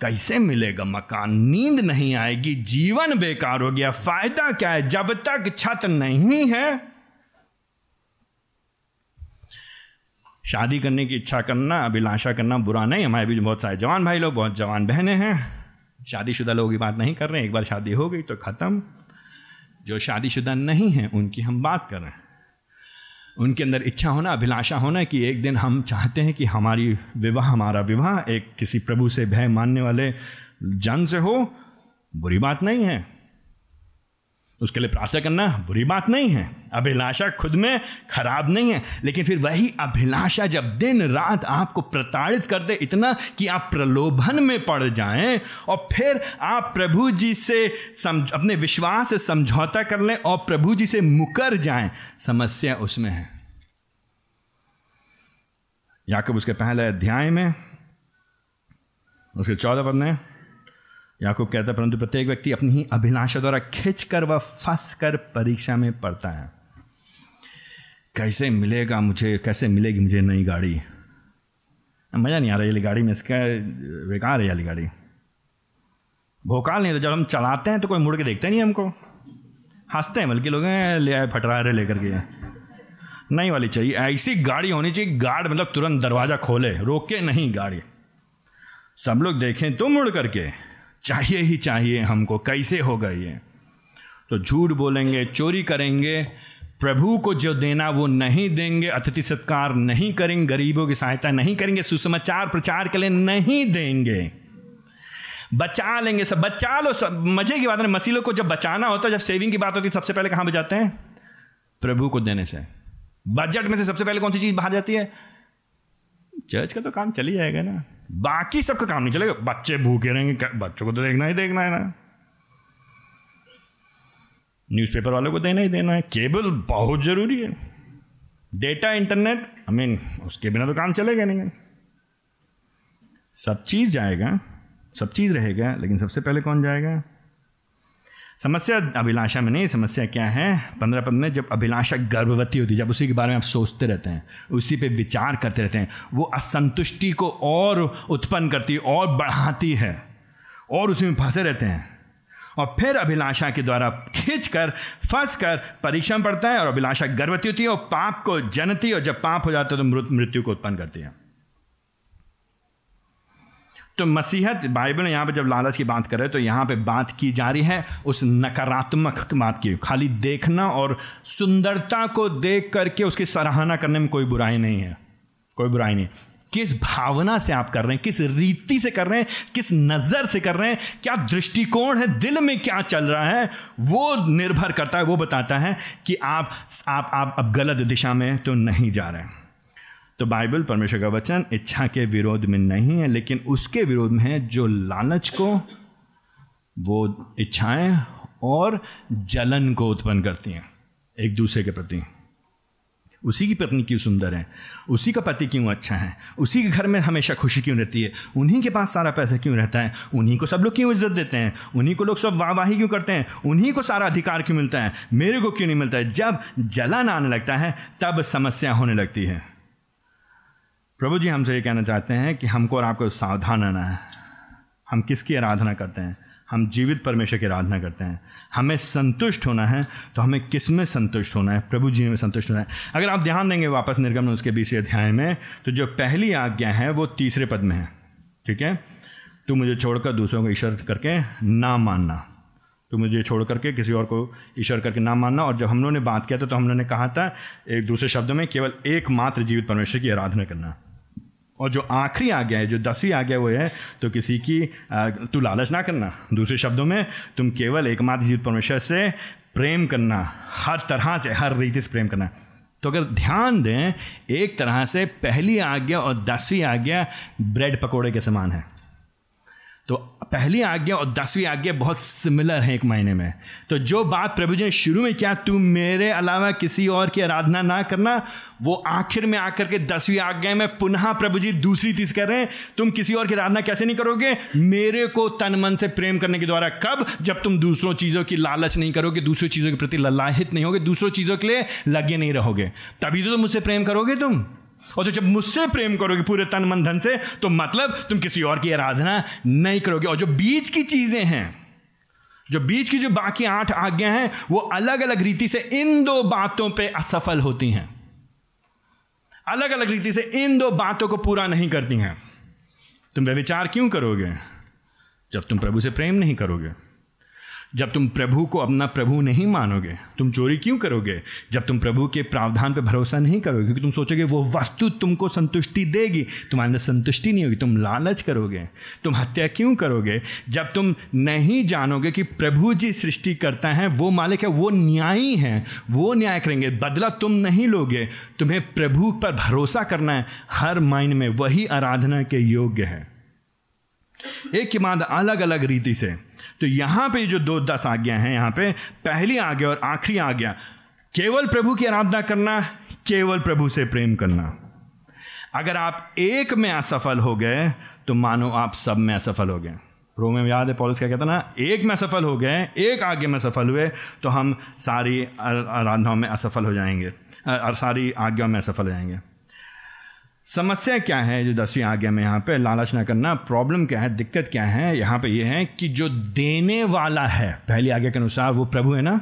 कैसे मिलेगा मकान? नींद नहीं आएगी, जीवन बेकार हो गया। फ़ायदा क्या है? जब तक छत नहीं है शादी करने की इच्छा करना, अभिलाषा करना बुरा नहीं। हमारे बीच बहुत सारे जवान भाई लोग, बहुत जवान बहनें हैं। शादीशुदा लोगों की बात नहीं कर रहे हैं। एक बार शादी हो गई तो ख़त्म। जो शादीशुदा नहीं हैं, उनकी हम बात कर। रहे हैं उनके अंदर इच्छा होना, अभिलाषा होना कि एक दिन हम चाहते हैं कि हमारी विवाह, हमारा विवाह एक किसी प्रभु से भय मानने वाले जन से हो। बुरी बात नहीं है। उसके लिए प्रार्थना करना बुरी बात नहीं है। अभिलाषा खुद में खराब नहीं है, लेकिन फिर वही अभिलाषा जब दिन रात आपको प्रताड़ित कर दे इतना कि आप प्रलोभन में पड़ जाएँ और फिर आप प्रभु जी से समझ अपने विश्वास से समझौता कर लें और प्रभु जी से मुकर जाएँ, समस्या उसमें है। याकब उसके पहले अध्याय में, उसके चौदह में याकूब कहता है, परंतु प्रत्येक व्यक्ति अपनी ही अभिलाषा द्वारा खिंच कर व फंस कर परीक्षा में पड़ता है। कैसे मिलेगा मुझे, कैसे मिलेगी मुझे नई गाड़ी? मज़ा नहीं आ रहा ये गाड़ी में, इसका बेकार है ये गाड़ी। भोकाल नहीं तो जब हम चलाते हैं तो कोई मुड़ के देखते नहीं हमको। हँसते हैं, बल्कि लोग ले आए, फटरा रहे लेकर के। नई वाली चाहिए, ऐसी गाड़ी होनी चाहिए, गार्ड मतलब तुरंत दरवाज़ा खोले, रोके नहीं गाड़ी। सब लोग देखें तो मुड़ करके। चाहिए ही चाहिए हमको, कैसे होगा ये? तो झूठ बोलेंगे, चोरी करेंगे, प्रभु को जो देना वो नहीं देंगे, अतिथि सत्कार नहीं करेंगे, गरीबों की सहायता नहीं करेंगे, सुसमाचार प्रचार के लिए नहीं देंगे। बचा लेंगे सब, बचा लो सब, मज़े की बात है मसीलों को जब बचाना होता है, जब सेविंग की बात होती है, सबसे पहले कहाँ बचाते हैं? प्रभु को देने से। बजट में से सबसे पहले कौन सी चीज़ बाहर जाती है? चर्च का तो काम चली जाएगा ना। बाकी सबका काम नहीं चलेगा। बच्चे भूखे रहेंगे बच्चों को तो देखना ही देखना है ना। न्यूज़पेपर वालों को देना ही देना है। केबल बहुत ज़रूरी है। डेटा इंटरनेट आई मीन उसके बिना तो काम चलेगा नहीं। सब चीज़ जाएगा, सब चीज़ रहेगा, लेकिन सबसे पहले कौन जाएगा? समस्या अभिलाषा में नहीं, समस्या क्या है? पंद्रह पद में जब अभिलाषा गर्भवती होती है, जब उसी के बारे में आप सोचते रहते हैं, उसी पे विचार करते रहते हैं, वो असंतुष्टि को और उत्पन्न करती है, और बढ़ाती है, और उसी में फंसे रहते हैं। और फिर अभिलाषा के द्वारा खींच कर फंस कर परीक्षा पड़ता है, और अभिलाषा गर्भवती होती है, और पाप को जनती, और जब पाप हो जाता है तो मृत्यु को उत्पन्न करती है। तो मसीहत, बाइबल यहाँ पर जब लालच की बात करे तो यहाँ पे बात की जा रही है उस नकारात्मक बात की। खाली देखना और सुंदरता को देख करके उसकी सराहना करने में कोई बुराई नहीं है। कोई बुराई नहीं। किस भावना से आप कर रहे हैं? किस रीति से कर रहे हैं? किस नज़र से कर रहे हैं? क्या दृष्टिकोण है? दिल में क्या चल रहा है? वो निर्भर करता है, वो बताता है कि आप आप आप अब गलत दिशा में तो नहीं जा रहे हैं। तो बाइबल, परमेश्वर का वचन इच्छा के विरोध में नहीं है, लेकिन उसके विरोध में है जो लालच को, वो इच्छाएँ और जलन को उत्पन्न करती हैं, एक दूसरे के प्रति। उसी की पत्नी क्यों सुंदर है? उसी का पति क्यों अच्छा है? उसी के घर में हमेशा खुशी क्यों रहती है? उन्हीं के पास सारा पैसा क्यों रहता है? उन्हीं को सब लोग क्यों इज़्ज़त देते हैं? उन्हीं को लोग सब वाहवाही क्यों करते हैं? उन्हीं को सारा अधिकार क्यों मिलता है? मेरे को क्यों नहीं मिलता है? जब जलन आने लगता है, तब समस्या होने लगती है। प्रभु जी, हमसे ये कहना चाहते हैं कि हमको और आपको सावधान रहना है। हम किसकी आराधना करते हैं? हम जीवित परमेश्वर की आराधना करते हैं। हमें संतुष्ट होना है तो हमें किसमें संतुष्ट होना है? प्रभु जी में संतुष्ट होना है। अगर आप ध्यान देंगे वापस निर्गमन उसके बीस अध्याय में तो जो पहली आज्ञा है, वो तीसरे पद में है। ठीक है? तू मुझे छोड़कर दूसरों को ईश्वर करके ना मानना। तो मुझे छोड़ करके किसी और को ईश्वर करके ना मानना। और जब हम लोगों ने बात किया था तो हम लोगों ने कहा था, एक दूसरे शब्दों में केवल एकमात्र जीवित परमेश्वर की आराधना करना। और जो आखिरी आज्ञा है, जो दसवीं आज्ञा वो है तो किसी की तू लालच ना करना। दूसरे शब्दों में, तुम केवल एकमात्र जीवित परमेश्वर से प्रेम करना, हर तरह से, हर रीति से प्रेम करना। तो अगर ध्यान दें, एक तरह से पहली आज्ञा और दसवीं आज्ञा ब्रेड पकोड़े के समान है। तो पहली आज्ञा और दसवीं आज्ञा बहुत सिमिलर है एक महीने में। तो जो बात प्रभु जी ने शुरू में किया तुम मेरे अलावा किसी और की आराधना ना करना, वो आखिर में आकर के दसवीं आज्ञा में पुनः प्रभु जी दूसरी चीज़ कर रहे हैं, तुम किसी और की आराधना कैसे नहीं करोगे? मेरे को तन मन से प्रेम करने के द्वारा कब? जब तुम दूसरों चीज़ों की लालच नहीं करोगे, दूसरी चीज़ों के प्रति ललाहित नहीं होगे, दूसरों चीज़ों के लिए लगे नहीं रहोगे। तभी तो तुम मुझसे प्रेम करोगे तुम। और तो जब मुझसे प्रेम करोगे पूरे तन मन धन से तो मतलब तुम किसी और की आराधना नहीं करोगे। और जो बीच की चीज़ें हैं, जो बीच की जो बाकी आठ आज्ञा हैं, वो अलग अलग रीति से इन दो बातों पे असफल होती हैं। अलग अलग रीति से इन दो बातों को पूरा नहीं करती हैं। तुम वे विचार क्यों करोगे जब तुम प्रभु से प्रेम नहीं करोगे? जब तुम प्रभु को अपना प्रभु नहीं मानोगे, तुम चोरी क्यों करोगे? जब तुम प्रभु के प्रावधान पर भरोसा नहीं करोगे, क्योंकि तुम सोचोगे वो वस्तु तुमको संतुष्टि देगी, तुम्हारे अंदर संतुष्टि नहीं होगी, तुम लालच करोगे, तुम हत्या क्यों करोगे? जब तुम नहीं जानोगे कि प्रभु जी सृष्टि करता है, वो मालिक है, वो न्यायी है, वो न्याय करेंगे, बदला तुम नहीं लोगे, तुम्हें प्रभु पर भरोसा करना है, हर माइंड में वही आराधना के योग्य है। एक के बाद अलग अलग रीति से तो यहाँ पे जो दो दस आज्ञा हैं, यहाँ पे पहली आज्ञा और आखिरी आज्ञा केवल प्रभु की आराधना करना, केवल प्रभु से प्रेम करना। अगर आप एक में असफल हो गए तो मानो आप सब में असफल हो गए। रोमे में याद है, पॉलिस क्या कहता ना, एक में असफल हो गए, एक आगे में सफल हुए तो हम सारी आराधनाओं में असफल हो जाएँगे। और सारी आज्ञाओं में सफल हो जाएँगे। समस्या क्या है जो दसवीं आज्ञा में यहाँ पे लालच ना करना? प्रॉब्लम क्या है? दिक्कत क्या है? यहाँ पे ये यह है कि जो देने वाला है, पहली आज्ञा के अनुसार वो प्रभु है ना?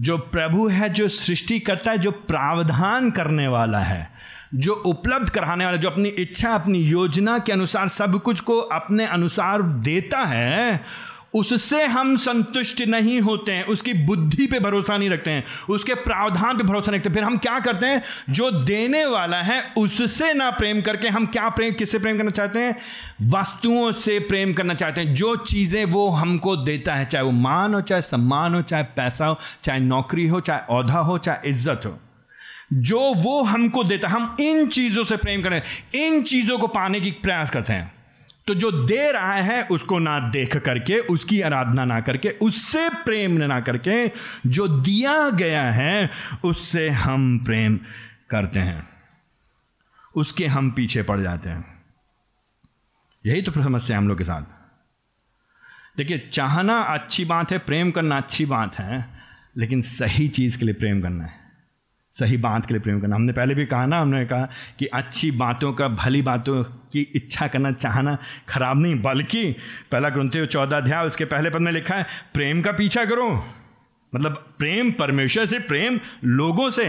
जो प्रभु है, जो सृष्टि करता है, जो प्रावधान करने वाला है, जो उपलब्ध कराने वाला, जो अपनी इच्छा, अपनी योजना के अनुसार सब कुछ को अपने अनुसार देता है उससे हम संतुष्ट नहीं होते हैं। उसकी बुद्धि पे भरोसा नहीं रखते हैं। उसके प्रावधान पे भरोसा नहीं रखते। फिर हम क्या करते हैं? जो देने वाला है, उससे ना प्रेम करके हम क्या प्रेम, किससे प्रेम करना चाहते हैं? वस्तुओं से प्रेम करना चाहते हैं। जो चीज़ें वो हमको देता है, चाहे वो मान हो, चाहे सम्मान हो, चाहे पैसा हो, चाहे नौकरी हो, चाहे औधा हो, चाहे इज़्ज़त हो। जो वो हमको देता हम इन चीज़ों से प्रेम करें इन चीज़ों को पाने की प्रयास करते हैं। तो जो दे रहा है, उसको ना देख करके, उसकी आराधना ना करके, उससे प्रेम ना करके, जो दिया गया है, उससे हम प्रेम करते हैं। उसके हम पीछे पड़ जाते हैं। यही तो समस्या है हम लोग के साथ। देखिए, चाहना अच्छी बात है, प्रेम करना अच्छी बात है, लेकिन सही चीज़ के लिए प्रेम करना है। सही बात के लिए प्रेम करना। हमने पहले भी कहा ना, हमने कहा कि अच्छी बातों का, भली बातों की इच्छा करना, चाहना खराब नहीं, बल्कि पहला ग्रंथ चौदह अध्याय, उसके पहले पद में लिखा है, प्रेम का पीछा करो। मतलब प्रेम परमेश्वर से, प्रेम लोगों से।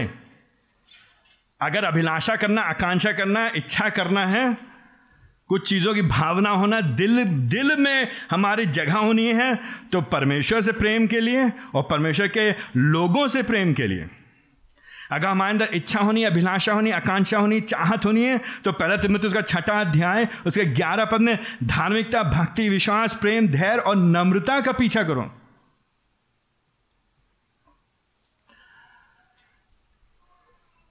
अगर अभिलाषा करना, आकांक्षा करना, इच्छा करना है, कुछ चीज़ों की भावना होना दिल दिल में हमारी जगह होनी है तो परमेश्वर से प्रेम के लिए और परमेश्वर के लोगों से प्रेम के लिए। अगर हमारे अंदर इच्छा होनी, अभिलाषा होनी, आकांक्षा होनी, चाहत होनी है तो पहला तिमित उसका छठा अध्याय, उसके ग्यारह पद में, धार्मिकता, भक्ति, विश्वास, प्रेम, धैर्य और नम्रता का पीछा करो।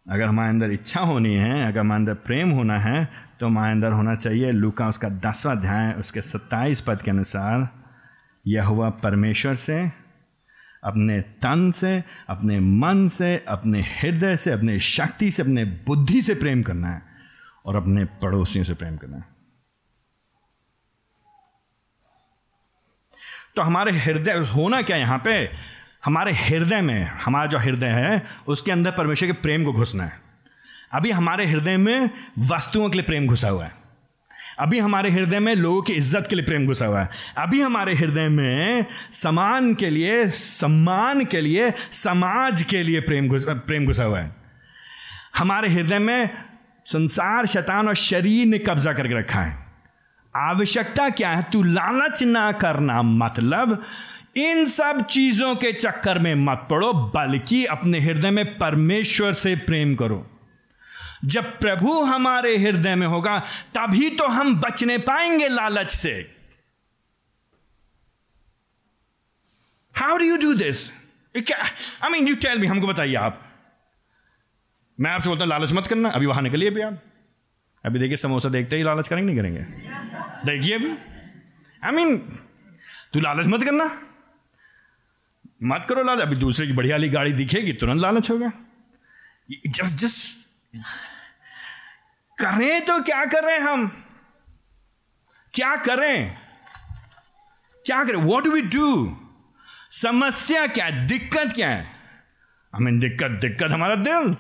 अगर हमारे अंदर इच्छा होनी है, अगर हमारे अंदर प्रेम होना है तो हमारे अंदर होना चाहिए लूका, उसका दसवां अध्याय, उसके सत्ताईस पद के अनुसार यह हुआ परमेश्वर से अपने तन से, अपने मन से, अपने हृदय से, अपने शक्ति से, अपने बुद्धि से प्रेम करना है और अपने पड़ोसियों से प्रेम करना है। तो हमारे हृदय होना क्या यहाँ पे? हमारे हृदय में, हमारा जो हृदय है, उसके अंदर परमेश्वर के प्रेम को घुसना है। अभी हमारे हृदय में वस्तुओं के लिए प्रेम घुसा हुआ है। अभी हमारे हृदय में लोगों की इज़्ज़त के लिए प्रेम घुसा हुआ है। अभी हमारे हृदय में समान के लिए, सम्मान के लिए, समाज के लिए प्रेम प्रेम घुसा हुआ है। हमारे हृदय में संसार, शैतान और शरीर ने कब्जा करके रखा है। आवश्यकता क्या है? तू लालच ना करना मतलब इन सब चीज़ों के चक्कर में मत पड़ो, बल्कि अपने हृदय में परमेश्वर से प्रेम करो। जब प्रभु हमारे हृदय में होगा, तभी तो हम बचने पाएँगे लालच से। How do you do this I mean you tell me हमको बताइए आप। मैं आपसे बोलता हूँ, लालच मत करना, अभी वहाँ निकलिए भी आप। अभी देखिए, समोसा देखते ही लालच करेंगे, नहीं करेंगे। देखिए अभी आई मीन तू लालच मत करना। मत करो लालच। अभी दूसरे की बढ़िया वाली गाड़ी दिखेगी, तुरंत लालच होगा। जस्ट जस्ट करें तो क्या करें हम? क्या करें? क्या करें? वॉट वी डू समस्या क्या है? दिक्कत क्या है? आई दिक्कत दिक्कत हमारा दिल।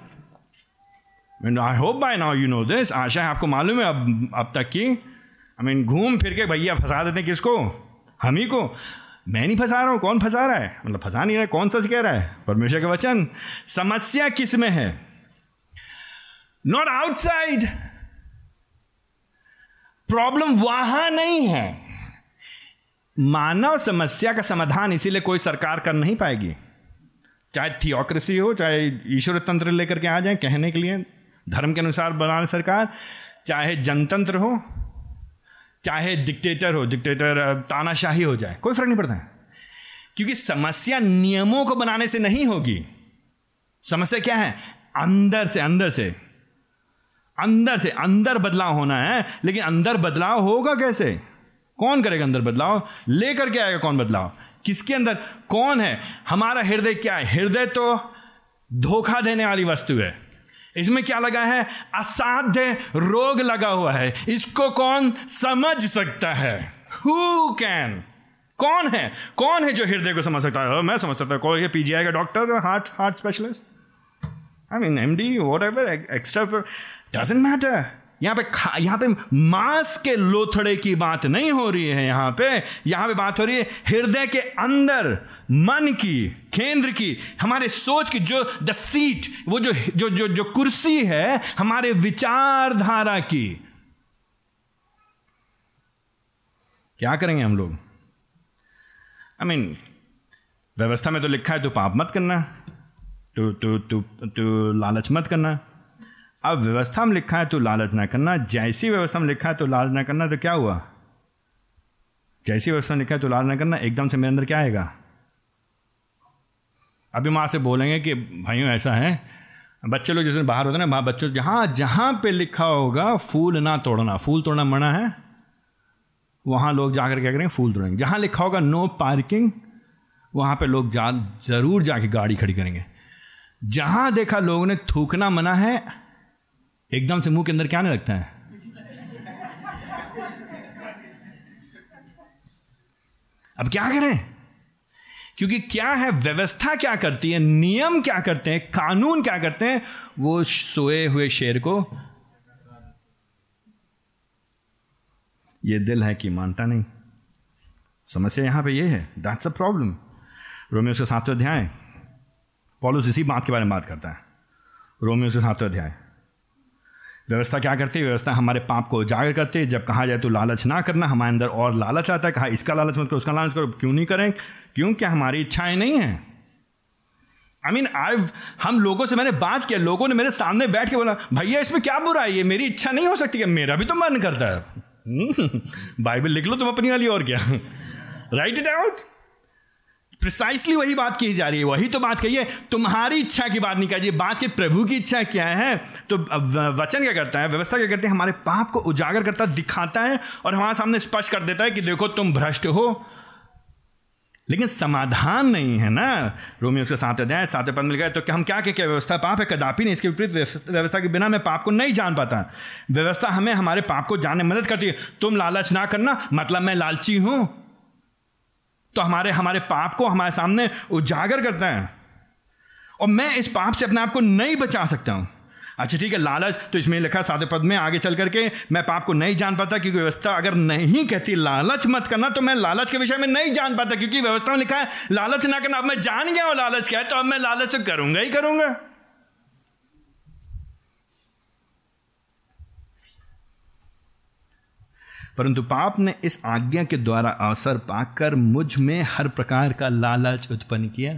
I hope by now you know this आशा है आपको मालूम है अब अब तक की। आई मीन घूम फिर के भैया फंसा देते हैं किसको? हम ही को। मैं नहीं फंसा रहा हूँ, कौन फंसा रहा है? मतलब फंसा नहीं रहा है, कौन सच कह रहा है? परमेश्वर का वचन। समस्या किसमें है? नॉट आउटसाइड प्रॉब्लम वहाँ नहीं है। मानव समस्या का समाधान इसीलिए कोई सरकार कर नहीं पाएगी। चाहे थियोक्रेसी हो, चाहे ईश्वर तंत्र लेकर के आ जाए कहने के लिए, धर्म के अनुसार बनाने सरकार, चाहे जनतंत्र हो, चाहे डिक्टेटर हो डिक्टेटर तानाशाही हो जाए, कोई फ़र्क नहीं पड़ता है। क्योंकि समस्या नियमों को बनाने से नहीं होगी। समस्या क्या है? अंदर से अंदर से। अंदर से, अंदर बदलाव होना है, लेकिन अंदर बदलाव होगा कैसे? कौन करेगा अंदर बदलाव? लेकर के आएगा कौन बदलाव? किसके अंदर? कौन है? हमारा हृदय क्या है? हृदय तो धोखा देने वाली वस्तु है। इसमें क्या लगा है? असाध्य रोग लगा हुआ है। इसको कौन समझ सकता है? हु कैन कौन है? कौन है जो हृदय को समझ सकता है? मैं समझ सकता हूँ। कोई पीजीआई का doctor, heart heart specialist? I mean M D whatever extra doesn't matter यहाँ पे यहाँ पे मांस के लोथड़े की बात नहीं हो रही है यहाँ पे। यहाँ पे बात हो रही है हृदय के अंदर, मन की, केंद्र की, हमारे सोच की जो द सीट वो जो जो जो जो कुर्सी है, हमारे विचारधारा की। क्या करेंगे हम लोग? आई मीन व्यवस्था में तो लिखा है तो पाप मत करना टू टू टू टू लालच मत करना। अब व्यवस्था में लिखा है तो लालच ना करना, जैसी व्यवस्था में लिखा है तो लालच ना करना तो क्या हुआ? जैसी व्यवस्था में लिखा है तो लालच ना करना, एकदम से मेरे अंदर क्या आएगा? अभी माँ से बोलेंगे कि, भाइयों, ऐसा है, बच्चे लोग जैसे बाहर होते हैं ना बच्चों जहाँ जहाँ पे लिखा होगा, फूल ना तोड़ना, फूल तोड़ना मना है, वहाँ लोग जाकर क्या करेंगे, फूल तोड़ेंगे। जहाँ लिखा होगा, नो पार्किंग वहाँ पे लोग जा, ज़रूर जाके गाड़ी खड़ी करेंगे। जहाँ देखा लोगों ने थूकना मना है एकदम से मुँह के अंदर क्या नहीं लगता है? अब क्या करें? क्योंकि क्या है, व्यवस्था क्या करती है, नियम क्या करते हैं, कानून क्या करते हैं, वो सोए हुए शेर को ये दिल है कि मानता नहीं। समस्या यहाँ पे ये है दैट्स अ प्रॉब्लम रोमियो से सातवें अध्याय, पॉलुस इसी बात के बारे में बात करता है। रोमियो से सातवें अध्याय। व्यवस्था क्या करती है? व्यवस्था हमारे पाप को उजागर करती है। जब कहा जाए तो लालच ना करना, हमारे अंदर और लालच आता है। कहा, इसका लालच मत करो, उसका लालच करो। क्यों नहीं करें? क्यों? क्या हमारी इच्छाएँ नहीं हैं? आई मीन आई हम लोगों से मैंने बात किया, लोगों ने मेरे सामने बैठ के बोला, भैया, इसमें क्या बुरा है? मेरी इच्छा नहीं हो सकती कि मेरा भी तो मन करता है। [laughs] बाइबल लिख लो तुम अपनी वाली और क्या? राइट इट आउट प्रिसाइसली वही बात की जा रही है, वही तो बात कही है, तुम्हारी इच्छा की बात नहीं कही बात की प्रभु की इच्छा क्या है? तो वचन क्या करता है, व्यवस्था क्या करती है? हमारे पाप को उजागर करता, दिखाता है और हमारे सामने स्पष्ट कर देता है कि देखो, तुम भ्रष्ट हो। लेकिन समाधान नहीं है ना? रोमियो के साथ अध्याय, सात पद मिल गए तो क्या हम क्या क्या व्यवस्था पाप है? कदापि नहीं, इसके विपरीत व्यवस्था के बिना मैं पाप को नहीं जान पाता। व्यवस्था हमें हमारे पाप को जानने में मदद करती है। तुम लालच ना करना मतलब मैं लालची हूँ। तो हमारे हमारे पाप को हमारे सामने उजागर करता है। और मैं इस पाप से अपने आप को नहीं बचा सकता हूँ। अच्छा ठीक है, लालच तो इसमें लिखा सादे पद में आगे चल करके, मैं पाप को नहीं जान पाता क्योंकि व्यवस्था अगर नहीं कहती, लालच मत करना तो मैं लालच के विषय में नहीं जान पाता क्योंकि व्यवस्था में लिखा है, लालच ना करना, अब मैं जान गया हूँ लालच क्या है तो अब मैं लालच तो करूँगा ही करूँगा। परंतु पाप ने इस आज्ञा के द्वारा अवसर पाकर मुझमें हर प्रकार का लालच उत्पन्न किया।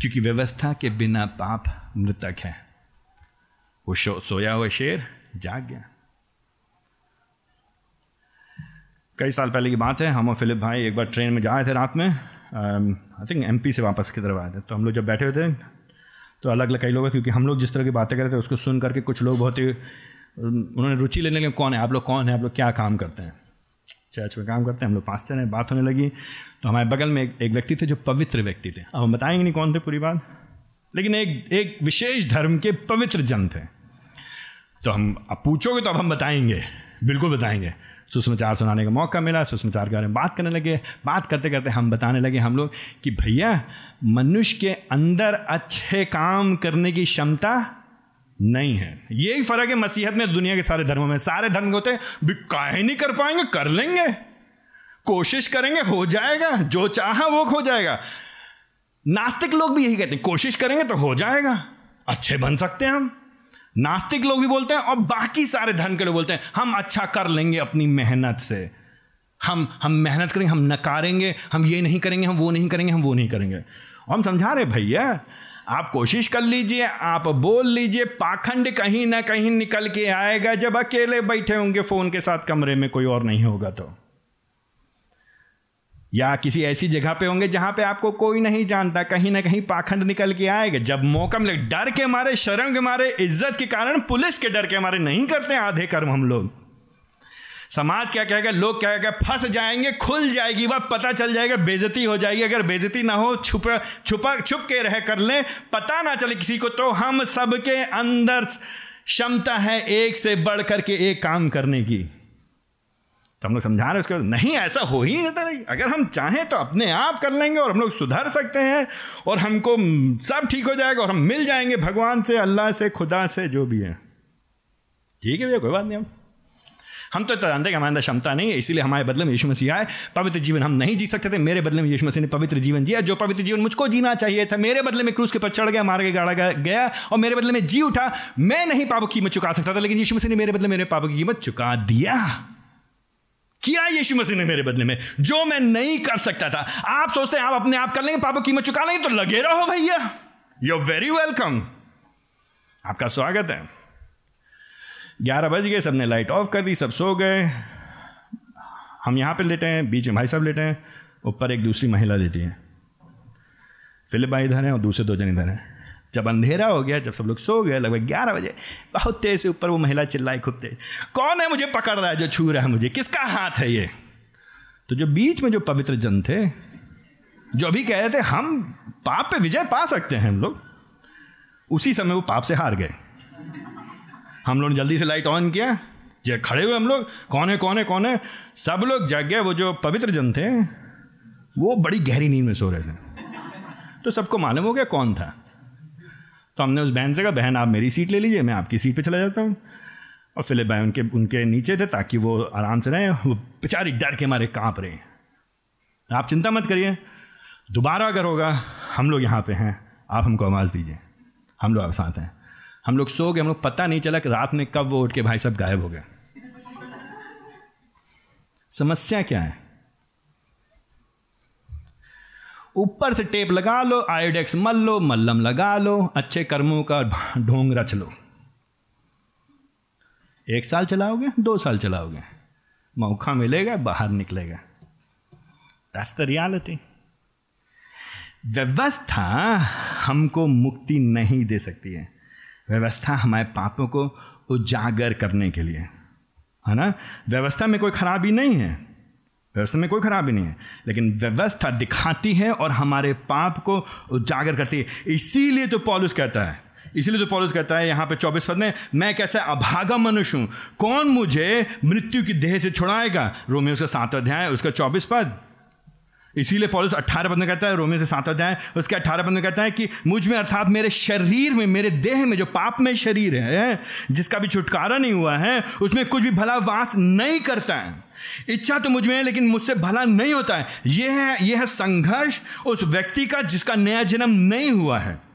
क्योंकि व्यवस्था के बिना पाप मृतक है। वो शो, सोया हुआ शेर जाग गया। कई साल पहले की बात है हम और फिलिप भाई एक बार ट्रेन में जा रहे थे रात में। आई थिंक एमपी से वापस की तरफ़ आए थे। तो हम लोग जब बैठे हुए थे तो अलग अलग कई लोग क्योंकि हम लोग जिस तरह की बातें कर रहे थे उसको सुन करके कुछ लोग बहुत ही उन्होंने रुचि लेने लगे कौन है? आप लोग कौन है? आप लोग क्या काम करते हैं? चर्च में काम करते हैं हम लोग पास्टर हैं बात होने लगी। तो हमारे बगल में एक, एक व्यक्ति थे जो पवित्र व्यक्ति थे। अब हम बताएँगे नहीं कौन थे पूरी बात। लेकिन एक एक विशेष धर्म के पवित्र जन थे। तो हम अब पूछोगे तो अब हम बताएँगे। बिल्कुल बताएँगे। सुषमाचार सुनाने का मौका मिला सुषमाचार के बारे में बात करने लगे। बात करते करते हम बताने लगे हम लोग कि भैया मनुष्य के अंदर अच्छे काम करने की क्षमता नहीं है। यही फ़र्क है मसीहत में, दुनिया के सारे धर्मों में। सारे धर्म होते हैं काहे नहीं कर पाएँगे, कर लेंगे। कोशिश करेंगे, हो जाएगा। जो चाहा वो हो जाएगा। नास्तिक लोग भी यही कहते हैं, कोशिश करेंगे तो हो जाएगा। अच्छे बन सकते हैं हम। नास्तिक लोग भी बोलते हैं, और बाकी सारे धर्म के लोग बोलते हैं, हम अच्छा कर लेंगे अपनी मेहनत से। हम हम मेहनत करेंगे, हम नकारेंगे, हम ये नहीं करेंगे, हम वो नहीं करेंगे, हम वो नहीं करेंगे। और हम समझा रहे भैया आप कोशिश कर लीजिए, आप बोल लीजिए, पाखंड कहीं ना कहीं निकल के आएगा, जब अकेले बैठे होंगे, फ़ोन के साथ कमरे में कोई और नहीं होगा तो। या किसी ऐसी जगह पे होंगे जहाँ पे आपको कोई नहीं जानता, कहीं ना कहीं पाखंड निकल के आएगा। जब मौका मिले, डर के मारे शर्म के मारे, इज़्ज़त के कारण पुलिस के डर के मारे नहीं करते आधे कर्म हम लोग। समाज क्या कहेगा, लोग क्या कहेगा, फंस जाएँगे, खुल जाएगी बात पता चल जाएगा बेजती हो जाएगी। अगर बेजती ना हो, छुपा छुपा, छुप के रह कर ले, पता ना चले किसी को तो हम सबके अंदर क्षमता है एक से बढ़ करके एक काम करने की। तो हम लोग समझा रहे उसके बाद, नहीं, ऐसा हो ही नहीं अगर हम चाहें तो अपने आप कर लेंगे और हम लोग सुधर सकते हैं और हमको सब ठीक हो जाएगा और हम मिल जाएँगे भगवान से, अल्लाह से, खुदा से, जो भी है। ठीक है भैया, कोई बात नहीं, हम हम तो जानते कि हमारे अंदर क्षमता नहीं है, इसीलिए हमारे बदले में यीशु मसीह आए। पवित्र जीवन हम नहीं जी सकते थे, मेरे बदले में यीशु मसीह ने पवित्र जीवन जिया। जो पवित्र जीवन मुझको जीना चाहिए था, मेरे बदले में क्रूस के पर चढ़ गया, मार के गाड़ा गया और मेरे बदले में जी उठा, मैं नहीं पापों की कीमत चुका सकता था, लेकिन यीशु मसीह ने मेरे बदले मेरे पापों की कीमत चुका दिया। किया यीशु मसीह ने मेरे बदले में? जो मैं नहीं कर सकता था। आप सोचते हैं, आप अपने आप कर लेंगे, पापों की कीमत चुका लेंगे तो लगे रहो भैया। यू वेरी वेलकम आपका स्वागत है। ग्यारह बज गए, सबने लाइट ऑफ़ कर दी, सब सो गए। हम यहाँ पे लेटे हैं, बीच में भाई साहब लेटे हैं, ऊपर एक दूसरी महिला लेटी है। फिलिप भाई इधर हैं और दूसरे दो जन इधर हैं। जब अंधेरा हो गया, जब सब लोग सो गए, लगभग ग्यारह बजे, बहुत तेज से ऊपर वो महिला चिल्लाई खूब तेज, कौन है मुझे पकड़ रहा है जो छू रहा है मुझे? किसका हाथ है ये? तो जो बीच में जो पवित्र जन थे, जो अभी कह रहे थे, हम पाप पे विजय पा सकते हैं हम लोग। उसी समय वो पाप से हार गए। हम लोग ने जल्दी से लाइट ऑन किया। जो खड़े हुए हम लोग। कौन है कौन है कौन है? सब लोग जग गए। वो जो पवित्र जन थे, वो बड़ी गहरी नींद में सो रहे थे। तो सबको मालूम हो गया कौन था। तो हमने उस बहन से कहा, बहन, आप मेरी सीट ले लीजिए, मैं आपकी सीट पे चला जाता हूँ। और फिलिप भाई उनके उनके नीचे थे ताकि वो आराम से रहें। वो बेचारी डर के मारे काँप रहे हैं। आप चिंता मत करिए। दोबारा अगर होगा, हम लोग यहाँ पे हैं। आप हमको आवाज़ दीजिए। हम लोग आप साथ हैं। हम लोग सो गए, हम लोग पता नहीं चला कि रात में कब वो उठ के भाई सब गायब हो गए। समस्या क्या है? ऊपर से टेप लगा लो, आयोडेक्स मल लो, मल्लम लगा लो, अच्छे कर्मों का ढोंग रच लो। एक साल चलाओगे, दो साल चलाओगे। मौका मिलेगा, बाहर निकलेगा। दैट्स द रियलिटी व्यवस्था हमको मुक्ति नहीं दे सकती है। व्यवस्था हमारे पापों को उजागर करने के लिए, है ना? व्यवस्था में कोई खराबी नहीं है। व्यवस्था में कोई खराबी नहीं है, लेकिन व्यवस्था दिखाती है और हमारे पाप को उजागर करती है। इसीलिए तो पॉलिस कहता है, इसीलिए तो पॉलिस कहता है यहाँ पे चौबीस पद में, मैं कैसे अभागा मनुष्य हूँ? कौन मुझे मृत्यु की देह से छुड़ाएगा? रोमियो उसका सात अध्याय, उसका चौबीस पद। इसीलिए पॉलिस अट्ठारह पद में कहता है, रोमियो से सात अध्याय उसके अट्ठारह पद में कहता है कि मुझमें, अर्थात मेरे शरीर में, मेरे देह में, जो पाप में शरीर है, जिसका भी छुटकारा नहीं हुआ है, उसमें कुछ भी भला वास नहीं करता है। इच्छा तो मुझमें है, लेकिन मुझसे भला नहीं होता है। यह है यह है संघर्ष उस व्यक्ति का जिसका नया जन्म नहीं हुआ है।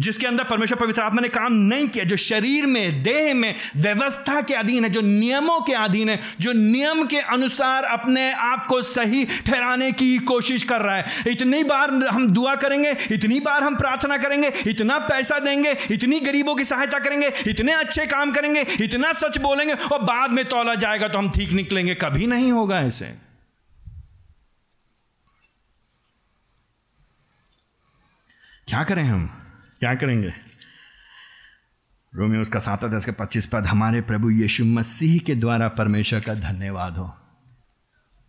जिसके अंदर परमेश्वर पवित्र आत्मा ने काम नहीं किया, जो शरीर में, देह में व्यवस्था के अधीन है, जो नियमों के अधीन है, जो नियम के अनुसार अपने आप को सही ठहराने की कोशिश कर रहा है। इतनी बार हम दुआ करेंगे, इतनी बार हम प्रार्थना करेंगे, इतना पैसा देंगे, इतनी गरीबों की सहायता करेंगे, इतने अच्छे काम करेंगे, इतना सच बोलेंगे और बाद में तोला जाएगा तो हम ठीक निकलेंगे। कभी नहीं होगा ऐसे। क्या करें हम? क्या करेंगे? रोमियो, उसका सात दस के पच्चीस पद, हमारे प्रभु यीशु मसीह के द्वारा परमेश्वर का धन्यवाद हो।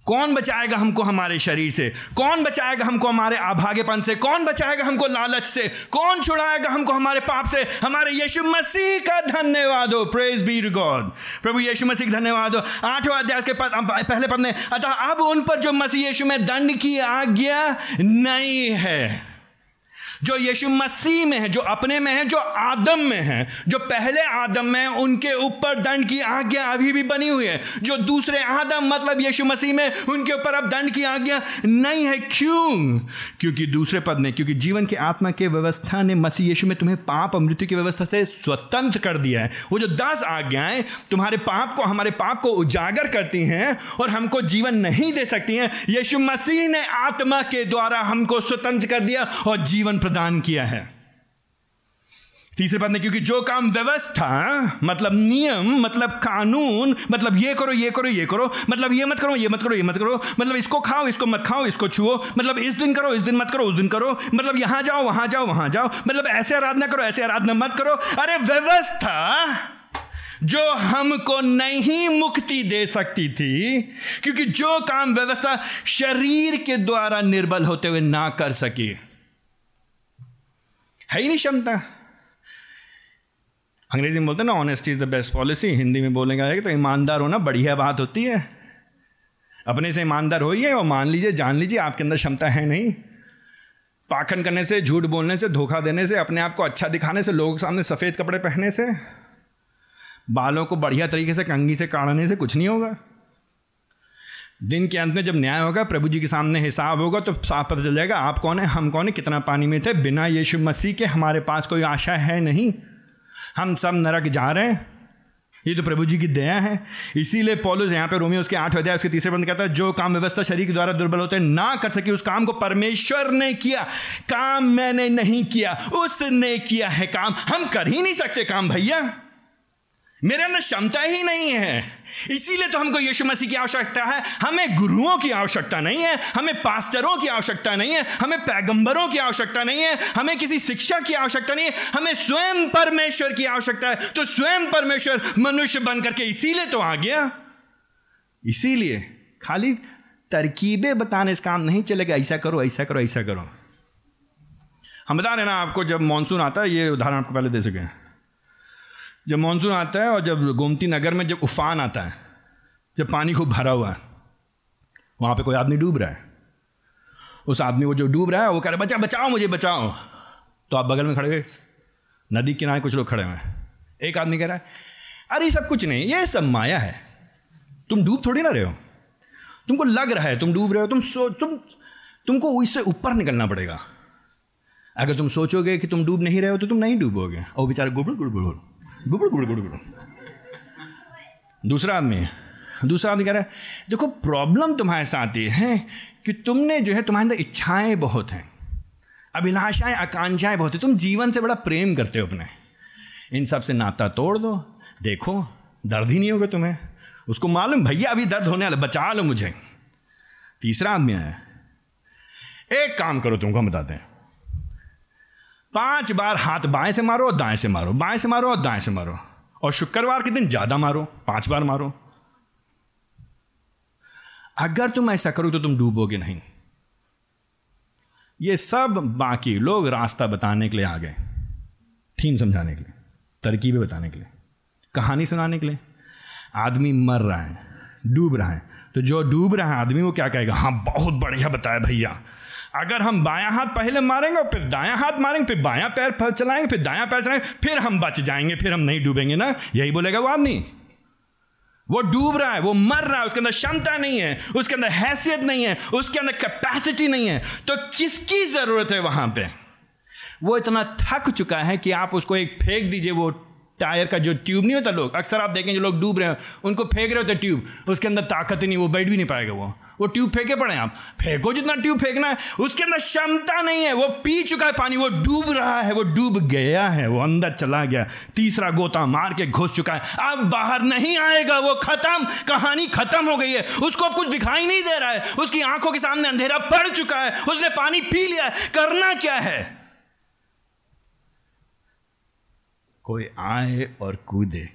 कौन बचाएगा हमको हमारे शरीर से? कौन बचाएगा हमको हमारे अभागेपन से? कौन बचाएगा हमको लालच से? कौन छुड़ाएगा हमको हमारे पाप से? हमारे यीशु मसीह का धन्यवाद हो। प्रेज बी गॉड प्रभु यीशु मसीह का धन्यवाद हो। आठवें अध्याय के पद पहले पद में, अतः अब उन पर जो मसीह यीशु में दंड की आज्ञा नहीं है। जो यीशु मसीह में है, जो अपने में है, जो आदम में है, जो पहले आदम में है, उनके ऊपर दंड की आज्ञा अभी भी बनी हुई है। जो दूसरे आदम मतलब यीशु मसीह में, उनके ऊपर अब दंड की आज्ञा नहीं है। क्यों? क्योंकि दूसरे पद ने क्योंकि जीवन की आत्मा के व्यवस्था ने मसीह यीशु में तुम्हें पाप और मृत्यु की व्यवस्था से स्वतंत्र कर दिया है। वो जो दस आज्ञाएँ तुम्हारे पाप को, हमारे पाप को उजागर करती हैं और हमको जीवन नहीं दे सकती हैं, यीशु मसीह ने आत्मा के द्वारा हमको स्वतंत्र कर दिया और जीवन प्रदान किया है। तीसरे पद में, क्योंकि जो काम व्यवस्था मतलब नियम मतलब कानून मतलब ये करो ये करो ये करो मतलब ये मत करो, ये मत करो, ये मत करो मतलब इसको खाओ, इसको मत खाओ, इसको छुओ मतलब इस दिन करो, इस दिन मत करो, उस दिन करो मतलब यहाँ जाओ, वहाँ जाओ वहाँ जाओ मतलब ऐसे आराधना करो, ऐसे आराधना मत करो। अरे व्यवस्था जो हमको नहीं मुक्ति दे सकती थी, क्योंकि जो काम व्यवस्था शरीर के द्वारा निर्बल होते हुए ना कर सके है ही नहीं क्षमता। अंग्रेज़ी में बोलते हैं ना honesty is the best policy Hindi में बोलेंगे तो ईमानदार होना बढ़िया बात होती है।
अपने से ईमानदार होइए और मान लीजिए, जान लीजिए, आपके अंदर क्षमता है नहीं। पाखन करने से, झूठ बोलने से, धोखा देने से, अपने आप को अच्छा दिखाने से, लोगों के सामने सफ़ेद कपड़े पहनने से, बालों को बढ़िया तरीके से कंगी से काटने से कुछ नहीं होगा। दिन के अंत में जब न्याय होगा, प्रभु जी के सामने हिसाब होगा तो साफ़ पता चल जाएगा, आप कौन है, हम कौन है, कितना पानी में थे, बिना यीशु मसीह के हमारे पास कोई आशा है नहीं। हम सब नरक जा रहे हैं। ये तो प्रभु जी की दया है। इसीलिए पॉलिस यहाँ पे रोमियो उसके आठ अध्याय, उसके तीसरे बंद कहता है, जो काम व्यवस्था शरीर के द्वारा दुर्बल होते हैं, ना कर सके, उस काम को परमेश्वर ने किया। काम मैंने नहीं किया, उसने किया है काम। हम कर ही नहीं सकते काम, भैया। मेरे अंदर क्षमता ही नहीं है। इसीलिए तो हमको यीशु मसीह की आवश्यकता है। हमें गुरुओं की आवश्यकता नहीं है, हमें पास्टरों की आवश्यकता नहीं है, हमें पैगंबरों की आवश्यकता नहीं है, हमें किसी शिक्षा की आवश्यकता नहीं है, हमें स्वयं परमेश्वर की आवश्यकता है। तो स्वयं परमेश्वर मनुष्य बन करके इसीलिए तो आ गया। इसीलिए खाली तरकीबें बताने से काम नहीं चलेगा, ऐसा करो ऐसा करो ऐसा करो। हम बता रहे ना, आपको जब मानसून आता है, ये उदाहरण आपको पहले दे सके जब मानसून आता है और जब गोमती नगर में जब उफान आता है, जब पानी खूब भरा हुआ है, वहाँ पे कोई आदमी डूब रहा है। उस आदमी को जो डूब रहा है, वो कह रहा है, बचा, बचाओ मुझे, बचाओ। तो आप बगल में खड़े गए नदी किनारे कुछ लोग खड़े हुए हैं। एक आदमी कह रहा है, अरे, सब कुछ नहीं, ये सब माया है। तुम डूब थोड़ी ना रहे हो। तुमको लग रहा है तुम डूब रहे हो, तुम सो, तुम, तुमको उससे ऊपर निकलना पड़ेगा। अगर तुम सोचोगे कि तुम डूब नहीं रहे हो तो तुम नहीं डूबोगे। और बेचारे गुड़ गुड़ गुड़ गुड़ गुड़ गुड़ गुड़ दूसरा आदमी दूसरा आदमी कह रहा है, देखो प्रॉब्लम तुम्हारे साथ ये है कि तुमने जो है तुम्हारे अंदर इच्छाएँ बहुत हैं, अभिलाषाएँ, आकांक्षाएँ बहुत हैं। तुम जीवन से बड़ा प्रेम करते हो अपने। इन सबसे नाता तोड़ दो, देखो, दर्द ही नहीं होगा तुम्हें। उसको मालूम, भैया, अभी दर्द होने वाला बचा लो मुझे। तीसरा आदमी है एक काम करो, तुमको हम बताते हैं। पाँच बार हाथ बाएँ से मारो और दाएँ से मारो, बाएँ से मारो और दाएँ से मारो। और शुक्रवार के दिन ज़्यादा मारो, पाँच बार मारो। अगर तुम ऐसा करो तो तुम डूबोगे नहीं। ये सब बाकी लोग रास्ता बताने के लिए आ गए, थीम समझाने के लिए, तरकीबें बताने के लिए, कहानी सुनाने के लिए। आदमी मर रहा है, डूब रहा है। तो जो डूब रहा है आदमी, वो क्या कहेगा? हाँ बहुत बढ़िया बताया भैया। अगर हम बायां हाथ पहले मारेंगे और फिर दायां हाथ मारेंगे, फिर बायां पैर चलाएँगे, फिर दायां पैर चलाएँगे, फिर हम बच जाएँगे, फिर हम नहीं डूबेंगे ना? यही बोलेगा वो आदमी। वो डूब रहा है, वो मर रहा है, उसके अंदर क्षमता नहीं है, उसके अंदर हैसियत नहीं है, उसके अंदर कैपेसिटी नहीं है। तो किसकी ज़रूरत है वहाँ पे? वो इतना थक चुका है कि आप उसको एक फेंक दीजिए, वो टायर का जो ट्यूब नहीं होता लोग, अक्सर आप देखें जो लोग डूब रहे हैं, उनको फेंक रहे होते ट्यूब, उसके अंदर ताकत ही नहीं, वो बैठ भी नहीं पाएगा वो। वो ट्यूब फेंके पड़े आप फेंको जितना ट्यूब फेंकना है, उसके अंदर क्षमता नहीं है, वो पी चुका है पानी, वो डूब रहा है, वो डूब गया है, वो अंदर चला गया, तीसरा गोता मार के घुस चुका है। अब बाहर नहीं आएगा, वो खत्म, कहानी खत्म हो गई है। उसको अब कुछ दिखाई नहीं दे रहा है, उसकी आँखों के सामने अंधेरा पड़ चुका है, उसने पानी पी लिया करना क्या है? कोई आए और कूदे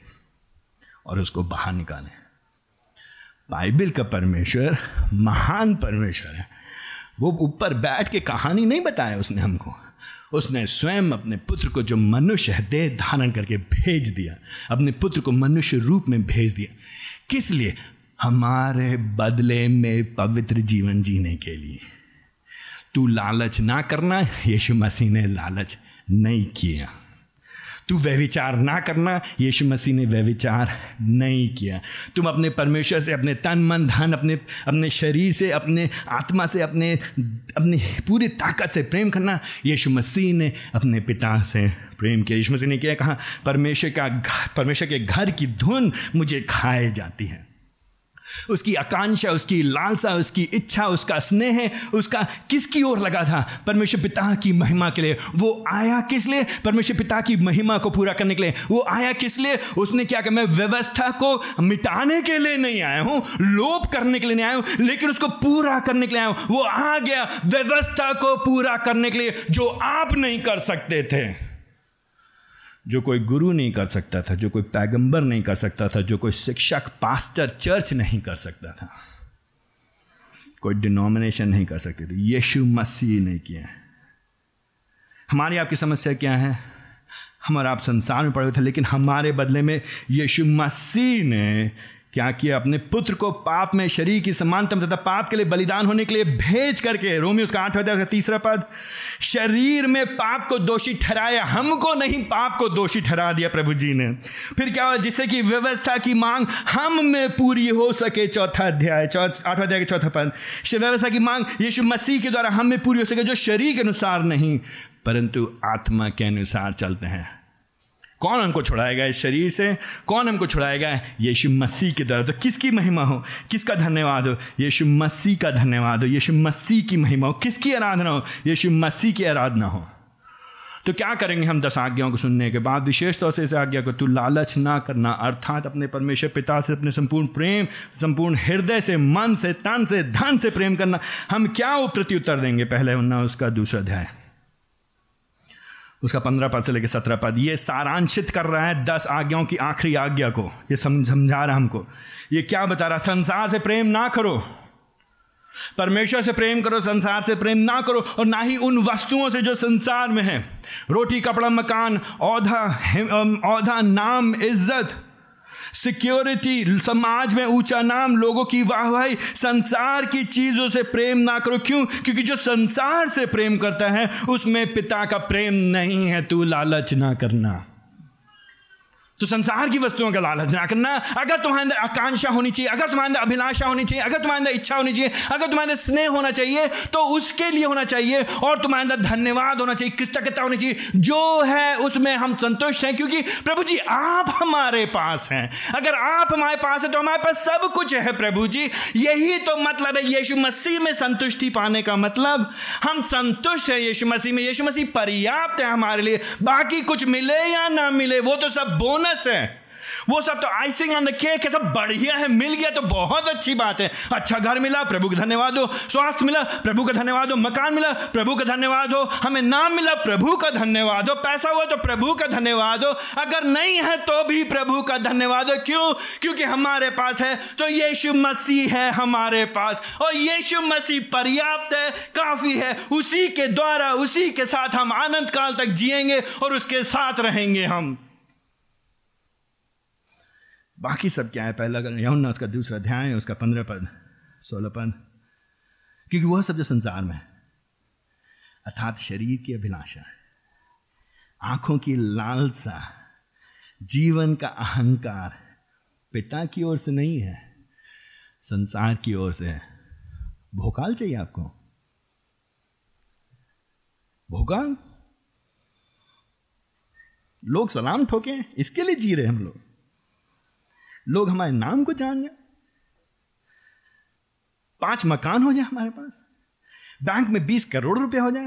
और उसको बाहर निकाले। बाइबल का परमेश्वर, महान परमेश्वर है। वो ऊपर बैठ के कहानी नहीं बताया उसने हमको। उसने स्वयं अपने पुत्र को जो मनुष्य है, देह धारण करके भेज दिया। अपने पुत्र को मनुष्य रूप में भेज दिया। किस लिए? हमारे बदले में पवित्र जीवन जीने के लिए। तू लालच ना करना, यीशु मसीह ने लालच नहीं किया। तू व्यविचार ना करना। यीशु मसीह ने व्यविचार नहीं किया। तुम अपने परमेश्वर से, अपने तन, मन, धन, अपने अपने शरीर से, अपने आत्मा से, अपने, अपनी पूरी ताकत से प्रेम करना। यीशु मसीह ने अपने पिता से प्रेम किया। यीशु मसीह ने क्या कहा? परमेश्वर का परमेश्वर के घर की धुन मुझे खाए जाती है। उसकी आकांक्षा, उसकी लालसा, उसकी इच्छा, उसका स्नेह, उसका किसकी ओर लगा था? परमेश्वर पिता की महिमा के लिए। वो आया किस लिए? परमेश्वर पिता की महिमा को पूरा करने के लिए। वो आया किस लिए? उसने क्या कहा, मैं व्यवस्था को मिटाने के लिए नहीं आया हूँ, लोप करने के लिए नहीं आया हूँ, लेकिन उसको पूरा करने के लिए आया हूँ। वो आ गया व्यवस्था को पूरा करने के लिए, जो आप नहीं कर सकते थे। जो कोई गुरु नहीं कर सकता था, जो कोई पैगंबर नहीं कर सकता था, जो कोई शिक्षक, पास्टर, चर्च नहीं कर सकता था। कोई डिनोमिनेशन नहीं कर सकते थे। यीशु मसीह ने किया हमारी आपकी समस्या क्या है? हमारा आप संसार में पड़े थे, लेकिन हमारे बदले में यीशु मसीह ने क्या किया अपने पुत्र को पाप में शरीर की समानतम तथा पाप के लिए बलिदान होने के लिए भेज करके रोमी उसका आठ अध्याय तीसरा पद, शरीर में पाप को दोषी ठहराया, हमको नहीं, पाप को दोषी ठहरा दिया प्रभु जी ने। फिर क्या हुआ? जिससे कि व्यवस्था की मांग हम में पूरी हो सके, चौथा अध्याय आठवा अध्याय के चौथा पद व्यवस्था की मांग यीशु मसीह के द्वारा हम में पूरी हो सके, जो शरीर के अनुसार नहीं, परंतु आत्मा के अनुसार चलते हैं। कौन हमको छुड़ाएगा इस शरीर से? कौन हमको छुड़ाएगा यीशु मसीह के द्वारा तो किसकी महिमा हो? किसका धन्यवाद हो? यीशु मसीह का धन्यवाद हो। यीशु मसीह की महिमा हो। किसकी आराधना हो? यीशु मसीह की आराधना हो। तो क्या करेंगे हम दस आज्ञाओं को सुनने के बाद? विशेष तौर से इस आज्ञा को तू लालच ना करना। अर्थात अपने परमेश्वर पिता से, अपने संपूर्ण प्रेम, संपूर्ण हृदय से, मन से, तन से, धन से प्रेम करना। हम क्या प्रति उत्तर देंगे? पहले उन्ना उसका दूसरा अध्याय। उसका पंद्रह पद से लेकर सत्रह पद। ये सारांशित कर रहा है दस आज्ञाओं की आखिरी आज्ञा को। ये समझा रहा हमको। ये क्या बता रहा संसार से प्रेम ना करो। परमेश्वर से प्रेम करो, संसार से प्रेम ना करो, और ना ही उन वस्तुओं से जो संसार में है। रोटी, कपड़ा, मकान, औधा औधा, नाम, इज़्ज़त। सिक्योरिटी समाज में ऊँचा नाम, लोगों की वाहवाही, संसार की चीज़ों से प्रेम ना करो। क्यों? क्योंकि जो संसार से प्रेम करता है, उसमें पिता का प्रेम नहीं है, तू लालच ना करना। तो संसार की वस्तुओं का लालच ना करना। अगर तुम्हारे अंदर आकांक्षा होनी चाहिए, अगर तुम्हारे अंदर अभिलाषा होनी चाहिए, अगर तुम्हारे अंदर इच्छा होनी चाहिए, अगर तुम्हारे अंदर स्नेह होना चाहिए तो उसके लिए होना चाहिए और तुम्हारे अंदर धन्यवाद होना चाहिए, कृतज्ञता होनी चाहिए। जो है उसमें हम संतुष्ट हैं क्योंकि प्रभु जी, आप हमारे पास हैं। अगर आप हमारे पास है तो हमारे पास सब कुछ है प्रभु जी। यही तो मतलब है यीशु मसीह में संतुष्टि पाने का मतलब। हम संतुष्ट है यीशु मसीह में। यीशु मसीह पर्याप्त है हमारे लिए। बाकी कुछ मिले या ना मिले, वो तो सब बोनस बोनस है। वो सब तो आइसिंग ऑन द केक है, सब बढ़िया है, मिल गया तो बहुत अच्छी बात है। अच्छा घर मिला, प्रभु का धन्यवाद हो। स्वास्थ्य मिला, प्रभु का धन्यवाद हो। मकान मिला, प्रभु का धन्यवाद हो। हमें नाम मिला, प्रभु का धन्यवाद हो। पैसा हुआ तो प्रभु का धन्यवाद हो। अगर नहीं है तो भी प्रभु का धन्यवाद हो। क्यों? क्योंकि हमारे पास है। तो यीशु मसीह है हमारे पास। और यीशु मसीह पर्याप्त है, काफ़ी है। उसी के द्वारा, उसी के साथ हम आनंद काल तक जिएँगे और उसके साथ रहेंगे हम। बाकी सब क्या है? पहला यमुना, उसका दूसरा है उसका पंद्रह पद, सोलह पद। क्योंकि वह सब जो संसार में है, अर्थात शरीर की अभिलाषा आँखों की लालसा, जीवन का अहंकार पिता की ओर से नहीं है, संसार की ओर से है। भोकाल चाहिए आपको? भोकाल? लोग सलाम ठोके, इसके लिए जी रहे हम लोग। लोग हमारे नाम को जान जाए पाँच मकान हो जाए हमारे पास। बैंक में बीस करोड़ रुपए हो जाए।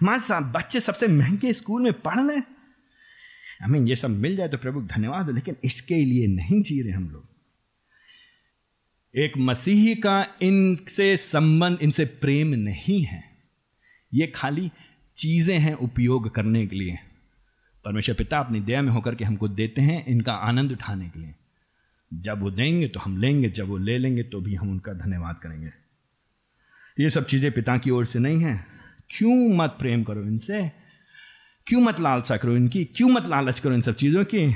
हमारे साथ बच्चे सबसे महँगे स्कूल में पढ़ रहे हमें ये सब मिल जाए तो प्रभु धन्यवाद, लेकिन इसके लिए नहीं जी रहे हम लोग। एक मसीही का इनसे संबंध, इनसे प्रेम नहीं है। ये खाली चीज़ें हैं उपयोग करने के लिए। परमेश्वर पिता अपनी दया में होकर के हमको देते हैं इनका आनंद उठाने के लिए। जब वो देंगे तो हम लेंगे, जब वो ले लेंगे तो भी हम उनका धन्यवाद करेंगे। ये सब चीज़ें पिता की ओर से नहीं है। क्यों मत प्रेम करो इनसे? क्यों मत लालसा करो इनकी? क्यों मत लालच करो इन सब चीज़ों की?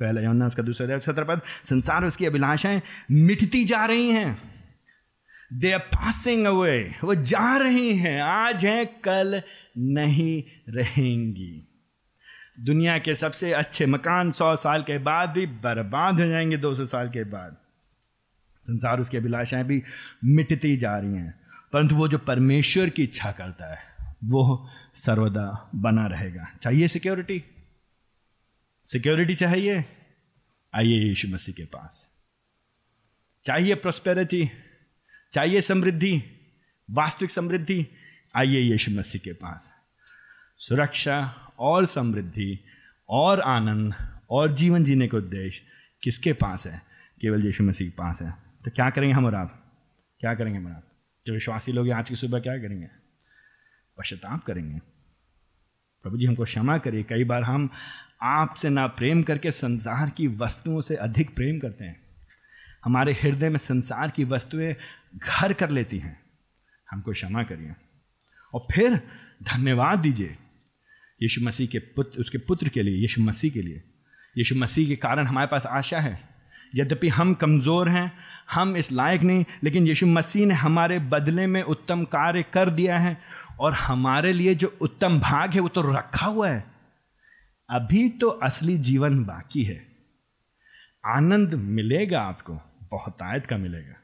पहले यौना उसका दूसरा सत्र पद, संसार उसकी अभिलाषाएँ मिटती जा रही हैं। दे आर पासिंग अवे वो जा रही हैं। आज हैं, कल नहीं रहेंगी। दुनिया के सबसे अच्छे मकान सौ साल के बाद भी बर्बाद हो जाएँगे दो सौ साल के बाद। संसार उसकी अभिलाषाएँ भी मिटती जा रही हैं, परंतु वो जो परमेश्वर की इच्छा करता है, वो सर्वदा बना रहेगा। चाहिए सिक्योरिटी सिक्योरिटी चाहिए? आइए यीशु मसीह के पास। चाहिए प्रोस्पेरिटी चाहिए समृद्धि? वास्तविक समृद्धि? आइए यीशु मसीह के पास। सुरक्षा और समृद्धि, और आनंद, और जीवन जीने का उद्देश्य किसके पास है? केवल यीशु मसीह के पास है। तो क्या करेंगे हम और आप? क्या करेंगे हम और आप? जो विश्वासी लोग आज की सुबह क्या करेंगे? पश्चाताप करेंगे। प्रभु जी, हमको क्षमा करिए। कई बार हम आपसे ना प्रेम करके संसार की वस्तुओं से अधिक प्रेम करते हैं। हमारे हृदय में संसार की वस्तुएँ घर कर लेती हैं। हमको क्षमा करिए। और फिर धन्यवाद दीजिए। यीशु मसीह के पुत्र उसके पुत्र के लिए, यीशु मसीह के लिए। यीशु मसीह के कारण हमारे पास आशा है। यद्यपि हम कमज़ोर हैं, हम इस लायक नहीं, लेकिन यीशु मसीह ने हमारे बदले में उत्तम कार्य कर दिया है और हमारे लिए जो उत्तम भाग है, वो तो रखा हुआ है। अभी तो असली जीवन बाकी है। आनंद मिलेगा आपको बहुत आयत का मिलेगा।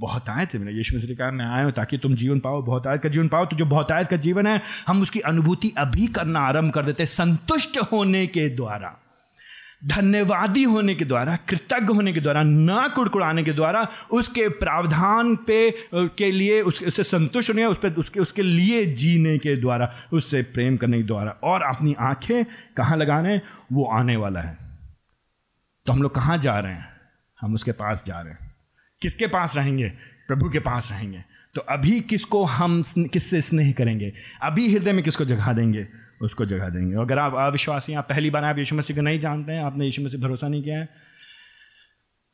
बहुत आयत है यीशु मसीह ने कहा मैं आया हूँ ताकि तुम जीवन पाओ बहुत आयत का जीवन पाओ। तो जो बहुत आयत का जीवन है, हम उसकी अनुभूति अभी करना आरंभ कर देते संतुष्ट होने के द्वारा, धन्यवादी होने के द्वारा, कृतज्ञ होने के द्वारा, ना कुड़कुड़ाने के द्वारा, उसके प्रावधान पे के लिए, उसके, उससे संतुष्ट होने उस पर उसके उसके लिए जीने के द्वारा, उससे प्रेम करने के द्वारा। और अपनी आँखें कहाँ लगाने वो आने वाला है। तो हम लोग कहाँ जा रहे हैं? हम उसके पास जा रहे हैं। किसके पास रहेंगे? प्रभु के पास रहेंगे। तो अभी किसको हम किससे स्नेह करेंगे? अभी हृदय में किसको जगह देंगे? उसको जगह देंगे। अगर आप अविश्वासी आप पहली बार आप यीशु मसीह को नहीं जानते हैं, आपने यीशु मसीह भरोसा नहीं किया है।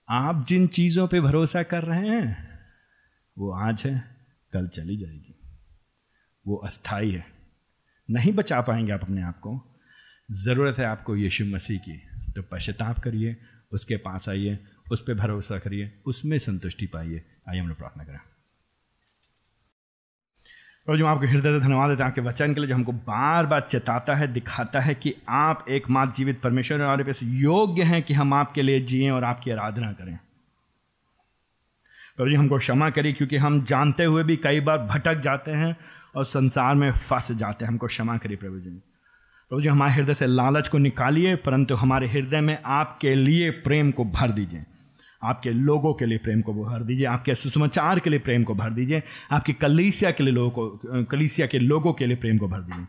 आप जिन चीज़ों पे भरोसा कर रहे हैं, वो आज है, कल चली जाएगी। वो अस्थाई है। नहीं बचा पाएँगे आप अपने आप को। ज़रूरत है आपको यीशु मसीह की। तो पश्चाताप करिए, उसके पास आइए। उस पर भरोसा करिए, उसमें संतुष्टि पाइए। आइए हम लोग प्रार्थना करें। और जो आपके हृदय से धन्यवाद देते हैं आपके वचन के लिए जो हमको बार बार चेताता है, दिखाता है कि आप एकमात्र जीवित परमेश्वर और पास योग्य हैं कि हम आपके लिए जिए और आपकी आराधना करें। प्रभु जी, हमको क्षमा करिए क्योंकि हम जानते हुए भी कई बार भटक जाते हैं और संसार में फंस जाते हैं। हमको क्षमा करिए प्रभु जी। प्रभु जी, हमारे हृदय से लालच को निकालिए, परंतु हमारे हृदय में आपके लिए प्रेम को भर दीजिए। आपके लोगों के लिए प्रेम को भर दीजिए, आपके सुसमाचार के लिए प्रेम को भर दीजिए, आपकी कलीसिया के लिए लोगों को कलीसिया के लोगों के लिए प्रेम को भर दीजिए।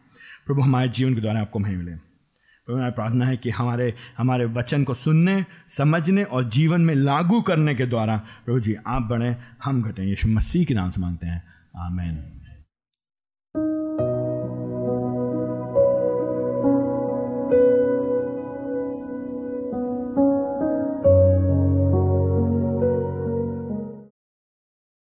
प्रभु, हमारे जीवन के द्वारा आपको नहीं मिले। प्रभु मेरा प्रार्थना है कि हमारे हमारे वचन को सुनने, समझने और जीवन में लागू करने के द्वारा प्रभु जी आप बढ़ें हम घटें। यीशु मसीह के नाम से मांगते हैं। आमेन।